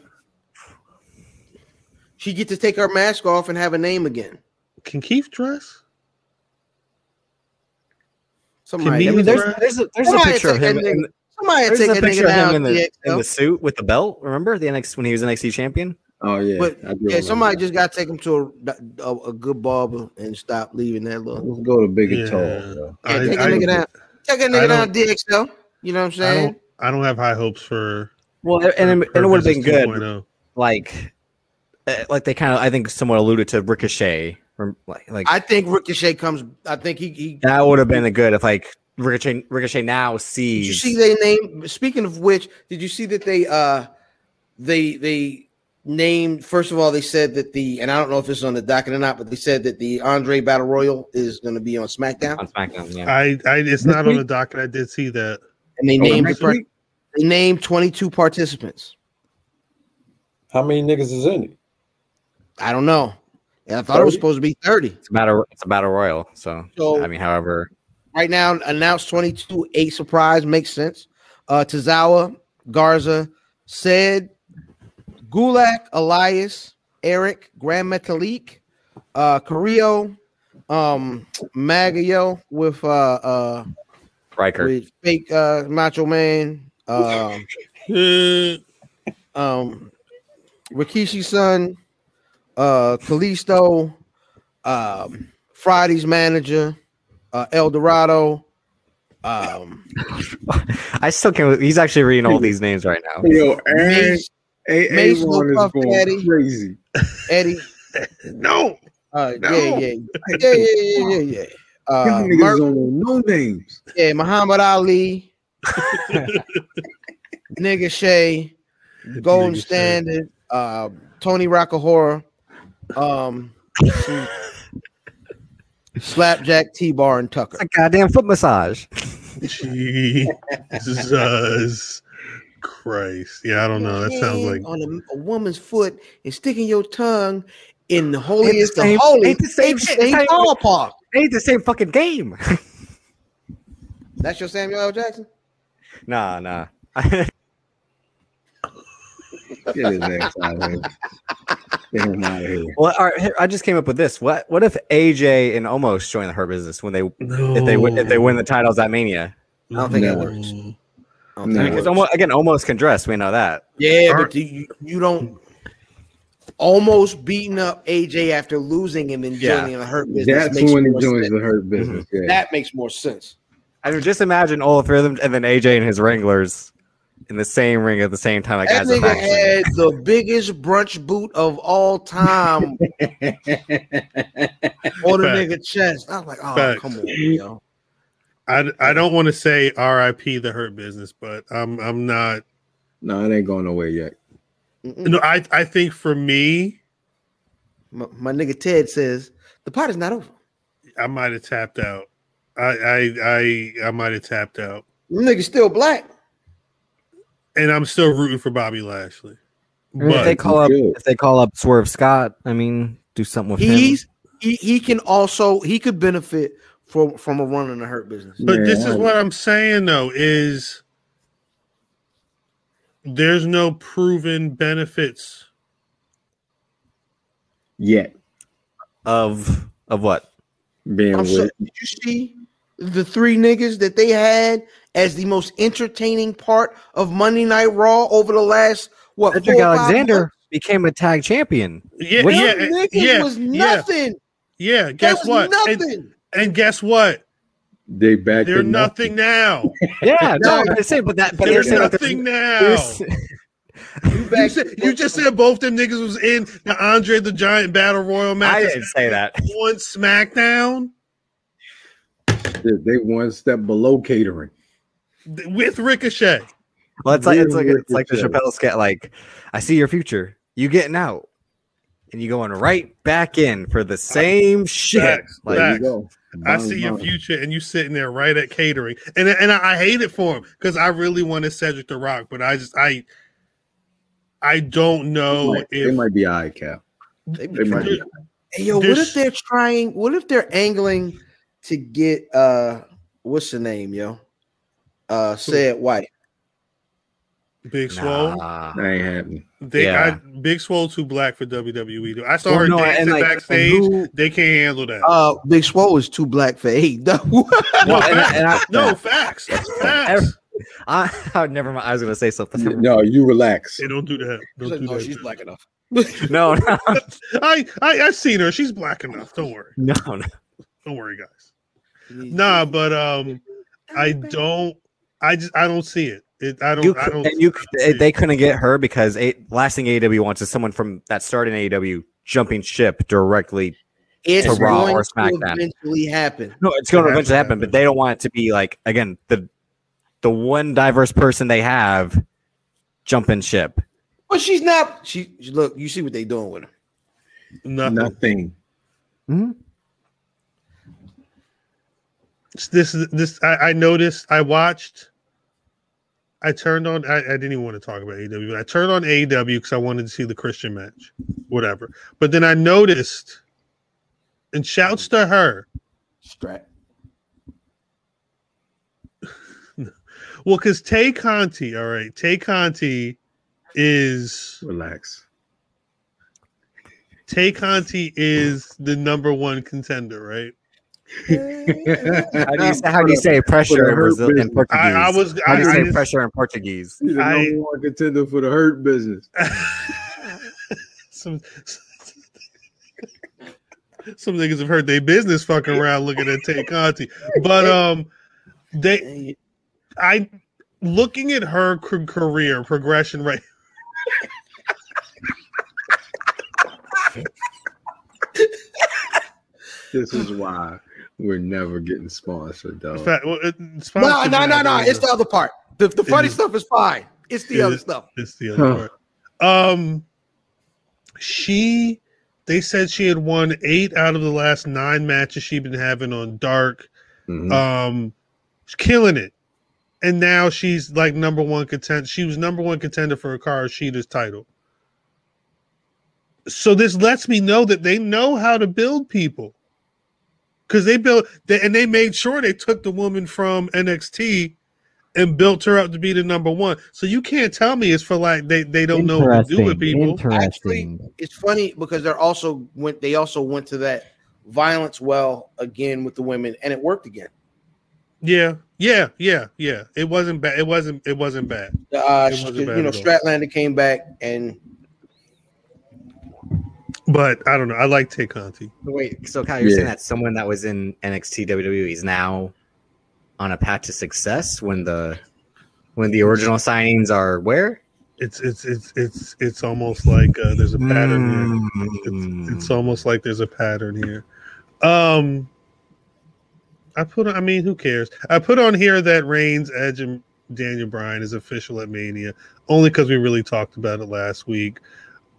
she get to take her mask off and have a name again. Can Keith dress? Somebody, Can I mean, there's, there's there's a there's a picture of take him. In, somebody there's take a a picture of him in the, in the suit with the belt. Remember the NXT when he was NXT champion? Oh yeah. But yeah, somebody that. just got to take him to a, a, a good barber and stop leaving that little. Let's go to Big and Yeah. Tall. Yeah, I, take a I, nigga down. Take a I nigga down don't- DXL. You know what I'm I saying? don't I don't have high hopes for Well, and, and, her it would have been good. 2.0. Like, like they kind of I think somewhat alluded to Ricochet. Or like, like I think Ricochet comes. I think he. he that would have been a good if like Ricochet Ricochet now did sees. you see they name? Speaking of which, did you see that they uh they they named first of all they said that the and I don't know if it's on the docket or not, but they said that the Andre Battle Royal is going to be on SmackDown, on SmackDown? Yeah. I, I it's not on the docket. I did see that. and they Oh, named the next per- week? they named 22 participants. How many niggas is in it? I don't know. And I thought it was supposed to be 30. It's a battle. It's a battle royal. So, So- I mean, however, right now announced 22 eight surprise makes sense uh Tozawa garza said gulak elias eric Gran Metalik uh carrillo um MAGA with uh uh Ryker. with fake uh Macho Man, um, Uh, (laughs) um Rikishi's son, uh Kalisto, um Friday's manager, uh El Dorado, um (laughs) I still can't. He's actually reading all these names right now. Yo, Aaron, Mace, A- Mace A1 Puff going crazy. (laughs) Eddie. no, Uh, No. yeah, yeah, yeah, yeah, yeah, yeah, yeah. Uh, Y'all niggas Mer- don't know no names. yeah, Muhammad Ali, (laughs) Nigga Shay, Golden Nigga Shay. Standard, uh, Tony Rockahora, um, Slapjack, T Bar, and Tucker. A goddamn foot massage. Jesus Christ. Yeah, I don't know. That sounds like on a, a woman's foot and sticking your tongue in the holiest of holy. ain't the same ain't the shit. same Ain't- ballpark. Ain't the same fucking game. That's your Samuel L. Jackson. nah, nah. Get his ass out of here. (laughs) Get him out of here. well, all right, I just came up with this. What what if AJ and Omos join the Hurt Business when they no. if they win if they win the titles at Mania? I don't think that No. works. I don't No. it Because works. Omos again, Omos can dress. We know that. Yeah, Are- but you, you don't Omos beating up AJ after losing him and Yeah. joining the hurt business. That's makes when he joins the hurt mm-hmm. business. Yeah. That makes more sense. I mean, just imagine all three of them, and then AJ and his Wranglers in the same ring at the same time, like That nigga had the biggest brunch boot of all time (laughs) on the nigga chest. I was like, oh, Fact. come on, yo. I, I don't want to say RIP the Hurt Business, but I'm I'm not. no, it ain't going nowhere yet. Mm-mm. No, I I think for me, My, my nigga Ted says the pot is not over. I might have tapped out. I I I, I might have tapped out, Nigga still black. And I'm still rooting for Bobby Lashley. I mean, if they call up, if they call up Swerve Scott, I mean, do something with him. He's he, he can also he could benefit from from a run in the hurt business. but Yeah, this is what I'm saying though is there's no proven benefits. Yet of of what? being I'm with so, did you see the three niggas that they had as the most entertaining part of Monday Night Raw over the last what? Cedric four or five Alexander months? became a tag champion. Yeah, What- yeah, Them uh, yeah, was nothing. yeah. That Guess was what? Nothing. and guess what? they back They're to nothing now. (laughs) Yeah, no, No. I'm but that, but They're they're nothing now. there's- (laughs) You, said, you just said both them niggas was in the Andre the Giant Battle Royal I match didn't say that. One SmackDown They they one step below catering. With Ricochet. Well, it's like it's like it's like the Ricochet. Chappelle skit. Like, I see your future. You getting out, and you going right back in for the same shit. Facts, Like, There you go. I see your future, and you sitting there right at catering, and and I, I hate it for him because I really wanted Cedric to rock, but I just I I don't They know might, they if might be eye cap. They They might be. Hey, yo, what if they're trying? What if they're angling to get uh, what's the name, yo? Uh, said white. Big Swole. nah. That ain't happening. They Yeah. I, Big Swole too black for WWE. Though. I saw Well, her no, dancing like, backstage. who- they can't handle that. Uh, Big Swole is too black for eight. (laughs) no, Well, and I- facts. and I- no facts. (laughs) Facts. I, I (laughs) never mind. I was gonna say something. No, you relax. Hey, don't do that. Don't do no, that. she's black enough. No, no, I, I I've seen her. She's black enough. Don't worry. no, no. Don't worry, guys. Nah, but um, I don't. I just I don't see it. It I don't. You, I don't. and you, I don't see they it. couldn't get her because a, last thing AEW wants is someone from that started in AEW jumping ship directly. It's to Raw going or to SmackDown. eventually happen. No, it's going It to eventually happen, happen. but they don't want it to be like again the the one diverse person they have jumping ship. But she's not. She she- look. You see what they're doing with her. nothing. Nothing. Mm-hmm. This is this. I, I noticed. I watched. I turned on. I, I didn't even want to talk about AEW, but I turned on AEW because I wanted to see the Christian match, whatever. But then I noticed, and shouts to her. Strap. (laughs) Well, because Tay Conti, all right, Tay Conti is Relax. Tay Conti is the number one contender, right? How do you, (laughs) how do you say pressure in, Brazil, in Portuguese? I, I was. how do you I, say I just- pressure in Portuguese? He's the I- number one contender for the hurt business. (laughs) some some niggas have heard their business fucking around looking at Tay Conti, but um, they, I, looking at her career progression right. (laughs) This is why we're never getting sponsored, dog. fa- well, it- No, sponsored no, by no, no. It's the other part. The, the funny It is- stuff is fine. It's the it other is- stuff. It's the other Huh. part. Um, she, they said she had won eight out of the last nine matches she'd been having on Dark. Mhm. Um, she's killing it, and now she's like number one contender. She was number one contender for Hikaru Shida's title. So this lets me know that they know how to build people, because they built they, and they made sure they took the woman from NXT and built her up to be the number one. So you can't tell me it's for like they they don't know what to do with people. Interesting. It's funny because they're also went. They also went to that violence well again with the women, and it worked again. Yeah, yeah, yeah, yeah. It wasn't bad. It wasn't. It wasn't bad. Uh, It wasn't you bad know. Statlander came back, and But I don't know. I like Tay Conti. Wait, so Kyle, you're Yeah. saying that someone that was in NXT WWE is now on a path to success when the when the original signings are where? It's it's it's it's it's almost like uh, there's a pattern here. Mm. It's almost like there's a pattern here. Um, I put. I mean, who cares? I put on here that Reigns, Edge, and Daniel Bryan is official at Mania, only because we really talked about it last week.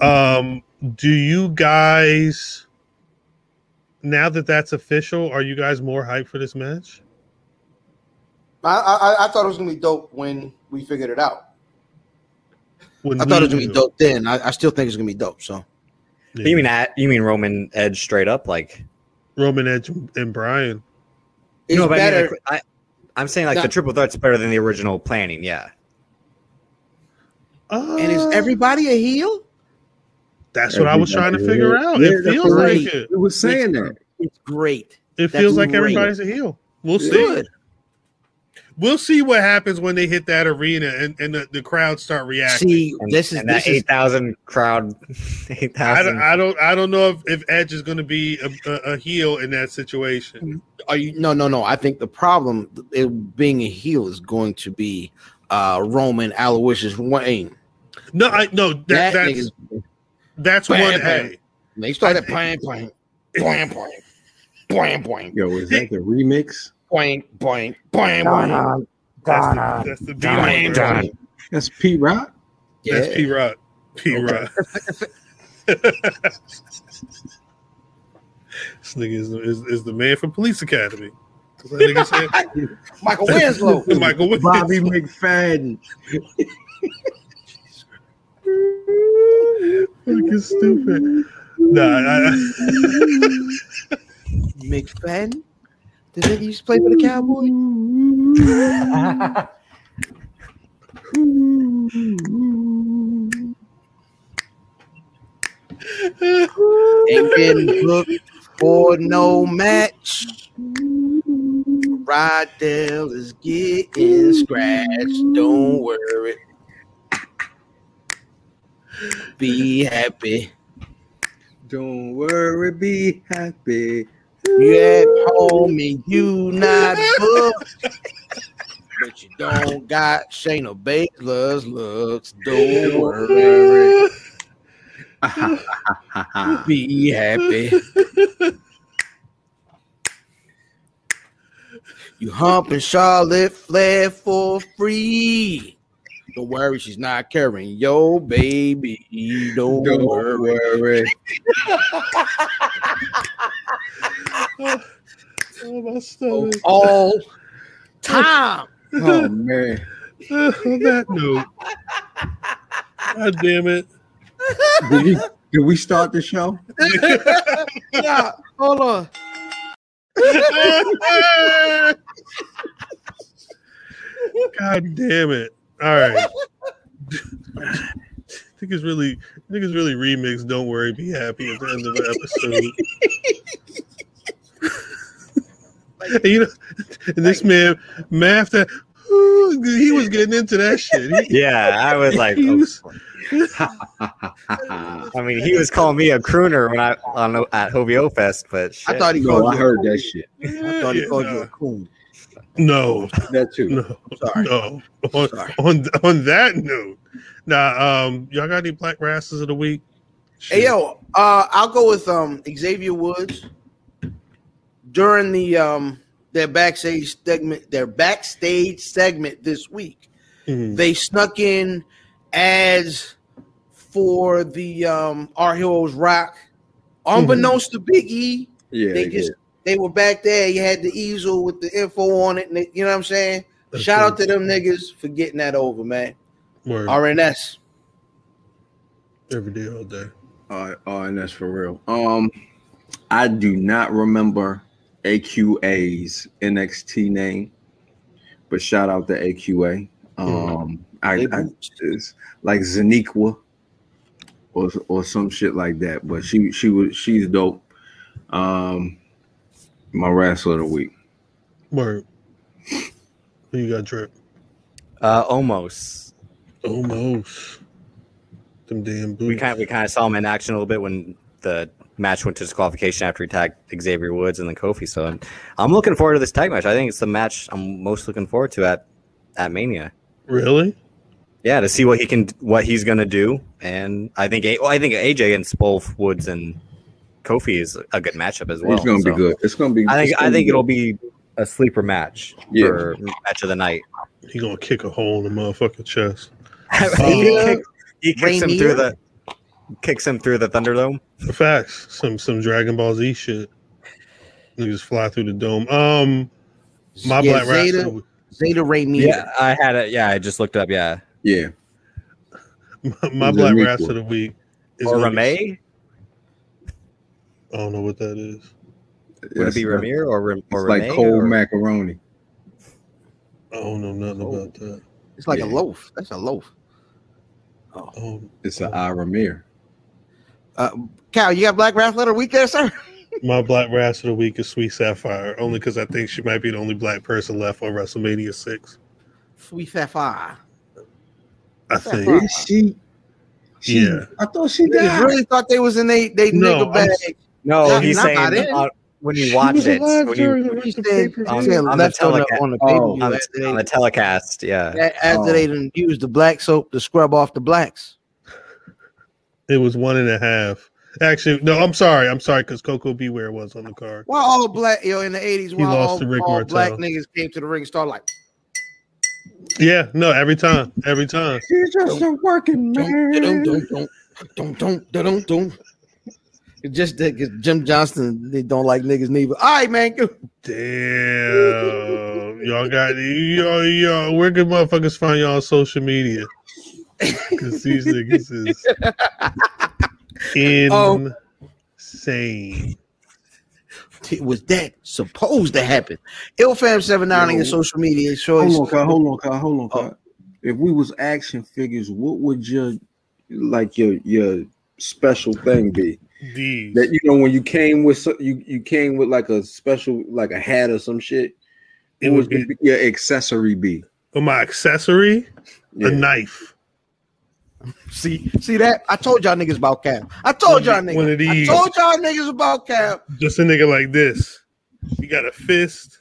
Um, do you guys? Now that that's official, are you guys more hyped for this match? I, I I thought it was gonna be dope when we figured it out. When I thought it was gonna be dope then. I, I still think it's gonna be dope. So Yeah. You mean at you mean Roman Edge straight up like Roman Edge and brian you know, but I mean, better. like, I, am saying like No. the triple threat's better than the original planning. Yeah, Uh, and is everybody a heel? That's what I was trying to figure out. Yeah, it feels what like it. It was saying that. It's great. It That's feels like great. everybody's a heel. We'll see. Good. We'll see what happens when they hit that arena and, and the, the crowd start reacting. See, and, this is and this that is eight thousand crowd, (laughs) eight I don't. I don't I don't know if, if Edge is going to be a, a, a heel in that situation. Are you no no no? I think the problem it, being a heel is going to be uh Roman Aloysius Wayne. No, I no that, That that's nigga's that's Bam, one bam. A. they started playing playing playing playing playing playing Yo, is that the remix? playing playing playing playing. That's the, that's the beat Donna. Donna. That's Pete Rock. That's P Rock. P Rock. (laughs) this nigga is, is, is the man from Police Academy. That's what that nigga said. (laughs) Michael Winslow. (laughs) Michael Winslow. Bobby McFadden. (laughs) Fucking stupid. Nah, I, I, (laughs) McFadden. The nigga used to play for the Cowboys. (laughs) Ain't getting booked for no match. Rydell is getting scratched. Don't worry. Be happy. Don't worry, be happy. You at home and you not booked. But you don't got Shayna Baszler's looks. Don't worry. Be happy. You humping Charlotte Flair for free. Don't worry, she's not carrying your baby. Don't, Don't worry. worry. (laughs) oh, my stomach. All time. Oh man. (laughs) On that note, God damn it. Did we, did we start the show? (laughs) Yeah, hold on. God damn it. All right. (laughs) Niggas really, niggas really remix. Don't worry, be happy at the end of the episode. And you know, and this man, math that he was getting into that shit. He, Yeah, I was like, he oh, was- I mean, he was calling me a crooner when I on at Hovio Fest, but shit. I thought he No, called I you. heard that shit. I thought he Yeah, called no. you a coon. No, That too. no, Sorry. no. On, Sorry. on on that note, now, um, y'all got any black rasses of the week? Hey yo, uh, I'll go with um Xavier Woods during the um their backstage segment, their backstage segment this week. Mhm. They snuck in ads for the um Our Heroes Rock, unbeknownst to Big E. Yeah, they they just did. They were back there. You had the easel with the info on it. And you know what I'm saying? That's Shout out to them niggas for getting that over, man. Word. RNS. every day, all day. Uh, and that's for real. Um, I do not remember AQA's NXT name, but shout out to AQA. Um, I, They I boots. like Zaniqua or or some shit like that. But she she was she's dope. Um, my wrestler of the week. Word. Who you got, Trip? uh, Omos. Omos. Them damn boots. We kind we kind of saw him in action a little bit when the match went to disqualification after he tagged Xavier Woods and then Kofi. So I'm, I'm looking forward to this tag match. I think it's the match I'm most looking forward to at at Mania. really? Yeah, to see what he can what he's gonna do, and I think A- well, I think AJ and both Woods and Kofi is a good matchup as well. it's gonna So be good. It's gonna be. I think I think be it'll be a sleeper match Yeah. for match of the night. He gonna kick a hole in the motherfucking chest. (laughs) he, Yeah. kicks, he kicks him through the kicks him through the Thunderdome. Facts. Some some Dragon Ball Z shit. Niggas fly through the dome. Um, my Yeah, black rass. Zeta- Zeta Rainier. Yeah, I had it. Yeah, I just looked up. Yeah, Yeah, (laughs) My, my black the rass of the week is or gonna be- Ramey. I don't know what that is. Would it be like- Ramir or Ram- It's or like Ramey cold or- macaroni. I don't know nothing Oh. about that. It's like Yeah. a loaf. That's a loaf. Oh, It's an Iramir. Uh, Cal, you got Black Wrestler of the week there, sir? (laughs) my black rass of the week is Sweet Sapphire, only because I think she might be the only black person left on WrestleMania six. Sweet Sapphire. I think. Sapphire. Is she? she Yeah. I thought she Niggas died. really thought they was in they they No, nigga I'm bag. s- No, Not- he's saying not uh, when you (laughs) watch it, when you, during the He rest of said, on- said on the left on the, telecast. on Oh. on, after the, on they, the telecast. Yeah, a- after Oh. they done used the black soap to scrub off the blacks. It was one and a half. Actually, no, I'm sorry. I'm sorry because Koko B. Ware was on the card. Why all black yo in the eighties? Why lost all, to Rick all black niggas came to the ring and started like Yeah, no, every time, every time. She's just a working dum, man. dum, dum, dum, dum, dum, dum, dum. It's just that 'cause Jim Johnston they don't like niggas neither. All right, man. Damn, y'all got y'all, y'all. Where can motherfuckers find y'all on social media? Because these niggas is Oh. (laughs) insane. Um, was that supposed to happen? Ilfam seven nine on Yo. your social media. Hold on, Kyle, hold on, Kyle, hold on, uh, Oh. Kyle. If we was action figures, what would your like your your special thing be? These. That you know when you came with so- you you came with like a special like a hat or some shit. It What would would be your accessory be? for my accessory, Yeah. a knife. see see that I told y'all niggas about Cam. I told y'all niggas. of- one of niggas. I these. told y'all niggas about Cam. Just a nigga like this. He got a fist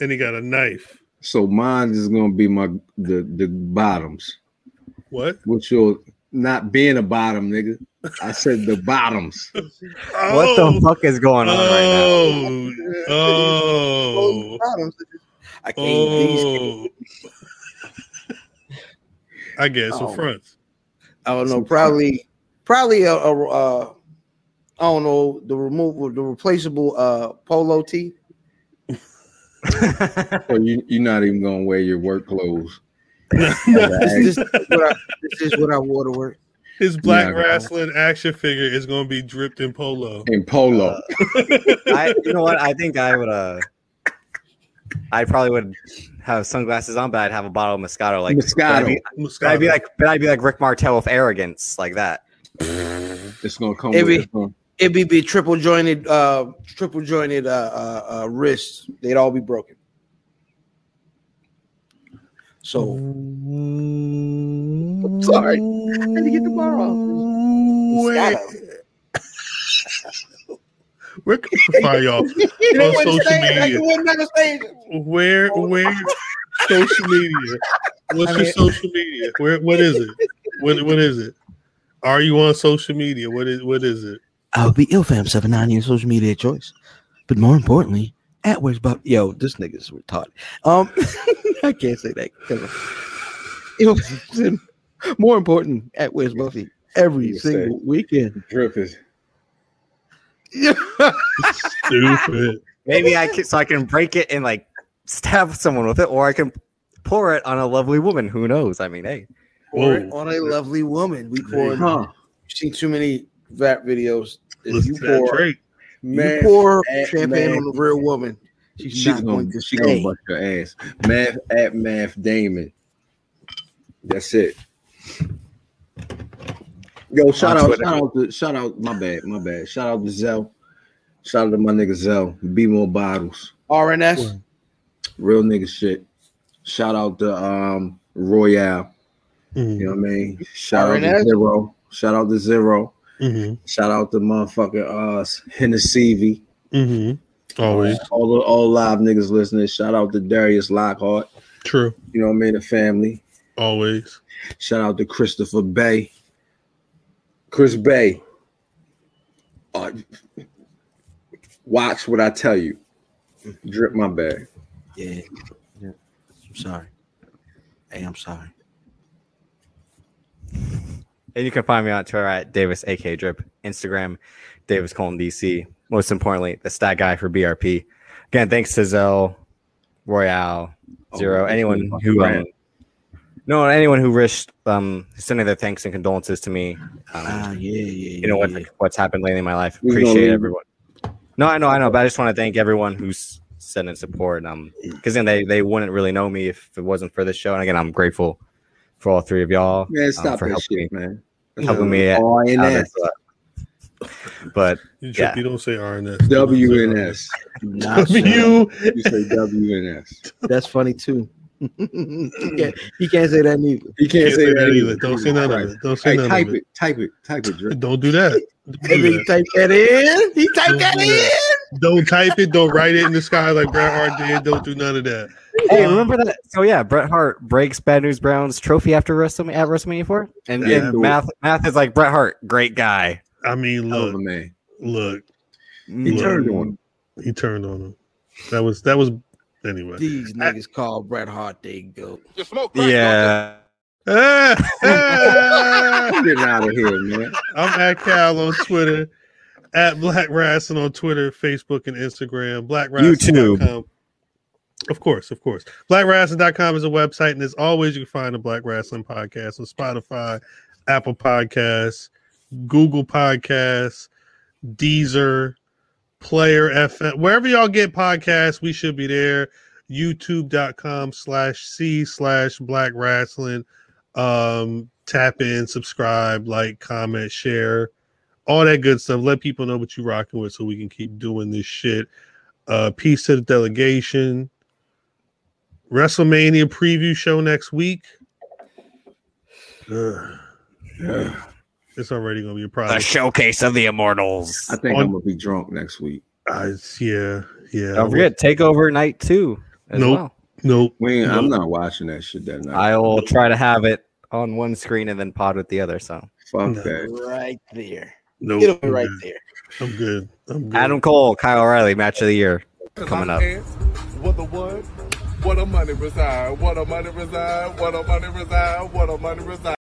and he got a knife. So mine is gonna be my the the bottoms. What? Which will not being a bottom, nigga. I said the bottoms. (laughs) what Oh, the fuck is going on right now? Oh, oh, I can't these. oh. I guess Oh. some fronts. I don't know. Probably, probably a, a uh, I don't know the removal, the replaceable uh polo tee. now? (laughs) So you you're not even gonna wear your work clothes. (laughs) This is what I, this is what I wore to work. His black Yeah. wrestling action figure is going to be dripped in polo. In polo. (laughs) I, you know what? I think I would. Uh, I probably would have sunglasses on, but I'd have a bottle of Moscato. Like Moscato. I'd, be, but I'd be like, but I'd be like Rick Martel with arrogance, like that. It's gonna come It'd be- it's It'd be, be triple jointed, uh, triple jointed uh, uh, uh, wrists. They'd all be broken. So sorry, I had to get the bar off. Where, where can we find y'all (laughs) You on social media? you wouldn't have to say it. Where, where, social media? What's I your social media? Where, what is it? What, what is it? Are you on social media? What is, what is it? I'll be IlFam79 your social media choice. But more importantly, at Where's Buff. Yo, this nigga's retarded. Um, (laughs) I can't say that because IlFam. More important, at Where's Buffy every You say- single weekend. drip is Stupid. Maybe I can, so I can break it and like stab someone with it, or I can pour it on a lovely woman. Who knows? I mean, hey, Pour it on a lovely woman. We pour. huh. You've seen too many VAT videos. If you to that pour, Drake. you pour champagne man. on a real woman, she's, She's not gonna going to she gonna bust your ass. Math at Math Damon. That's it. Yo, shout out, shout out to shout out, my bad, my bad. Shout out to Zell. Shout out to my nigga Zell. Be more bottles. RNS. Real nigga shit. Shout out to um Royale. Mhm, You know what I mean? Shout out to Zero. Shout out to Zero. mhm, Shout out to motherfucking uh Hennessy. mhm. Always All the all live niggas listening. Shout out to Darius Lockhart. true. You know what I mean? The family. Always. Shout out to Christopher Bay. Chris Bay. Uh, watch what I tell you. Drip my bag. Yeah. yeah. I'm sorry. Hey, I'm sorry. and you can find me on Twitter at Davis AK Drip, Instagram Davis Colton DC. Most importantly, the stat guy for BRP. Again, thanks to Zell, Royale, Zero, Oh, anyone who um, friend. No anyone who wished um sending their thanks and condolences to me. Um, Ah, yeah, yeah. you know what yeah. what's happened lately in my life. We're Appreciate everyone. No, I know, I know, but I just want to thank everyone who's sending support. Um, because then they they wouldn't really know me if it wasn't for this show. And again, I'm grateful for all three of y'all Man, um, stop for helping shit, me. man. helping me out. R and out S. of, uh, But You, Yeah. you don't say RNS. W and S. Nah, son. (laughs) W. You say W and S. That's funny too. He, can't, he can't say that neither. You can't, Can't say that either. Don't say none of it. Don't say Hey, none type of it. it. Type it. Type it. Drip. Don't do that. (laughs) Don't Hey, do he that. typed that in. He typed Don't that do in. Don't type it. Don't write it in the sky like Bret Hart did. Don't do none of that. hey, um, remember that? So yeah, Bret Hart breaks Bad News Brown's trophy after WrestleMania at WrestleMania four, and, Yeah. and math math is like Bret Hart, great guy. I mean, Hell of a look, man. look. He Look. turned on him. He turned on him. That was that was anyway. These niggas call Bret Hart they go. You smoke crack, Yeah, Ah, (laughs) ah. Get out of here, man. I'm at Cal on Twitter, at Black Rasslin on Twitter, Facebook, and Instagram. BlackRasslin.com. Of course, of course. BlackRasslin.com is a website, and as always, you can find the Black Rasslin Podcast on Spotify, Apple Podcasts, Google Podcasts, Deezer, Player FM, wherever y'all get podcasts, we should be there. YouTube.com slash C slash Black Rasslin. Um, tap in, subscribe, like, comment, share, all that good stuff. Let people know what you're rocking with so we can keep doing this shit. Uh, peace to the delegation. WrestleMania preview show next week. Ugh. It's already gonna be a the problem. showcase of the immortals. I think On- I'm gonna be drunk next week. Uh, yeah, yeah. Don't forget Takeover Night two as Nope. well. Nope. We ain't, I'm not watching that shit that night. I will try to have it on one screen and then pod with the other. So Fuck No. that. Right there. Nope. It'll be right good. there. I'm good. I'm good. Adam Cole, Kyle O'Reilly, match of the year coming up. What the what? What a money reside? What a money reside? What a money reside? What a money reside?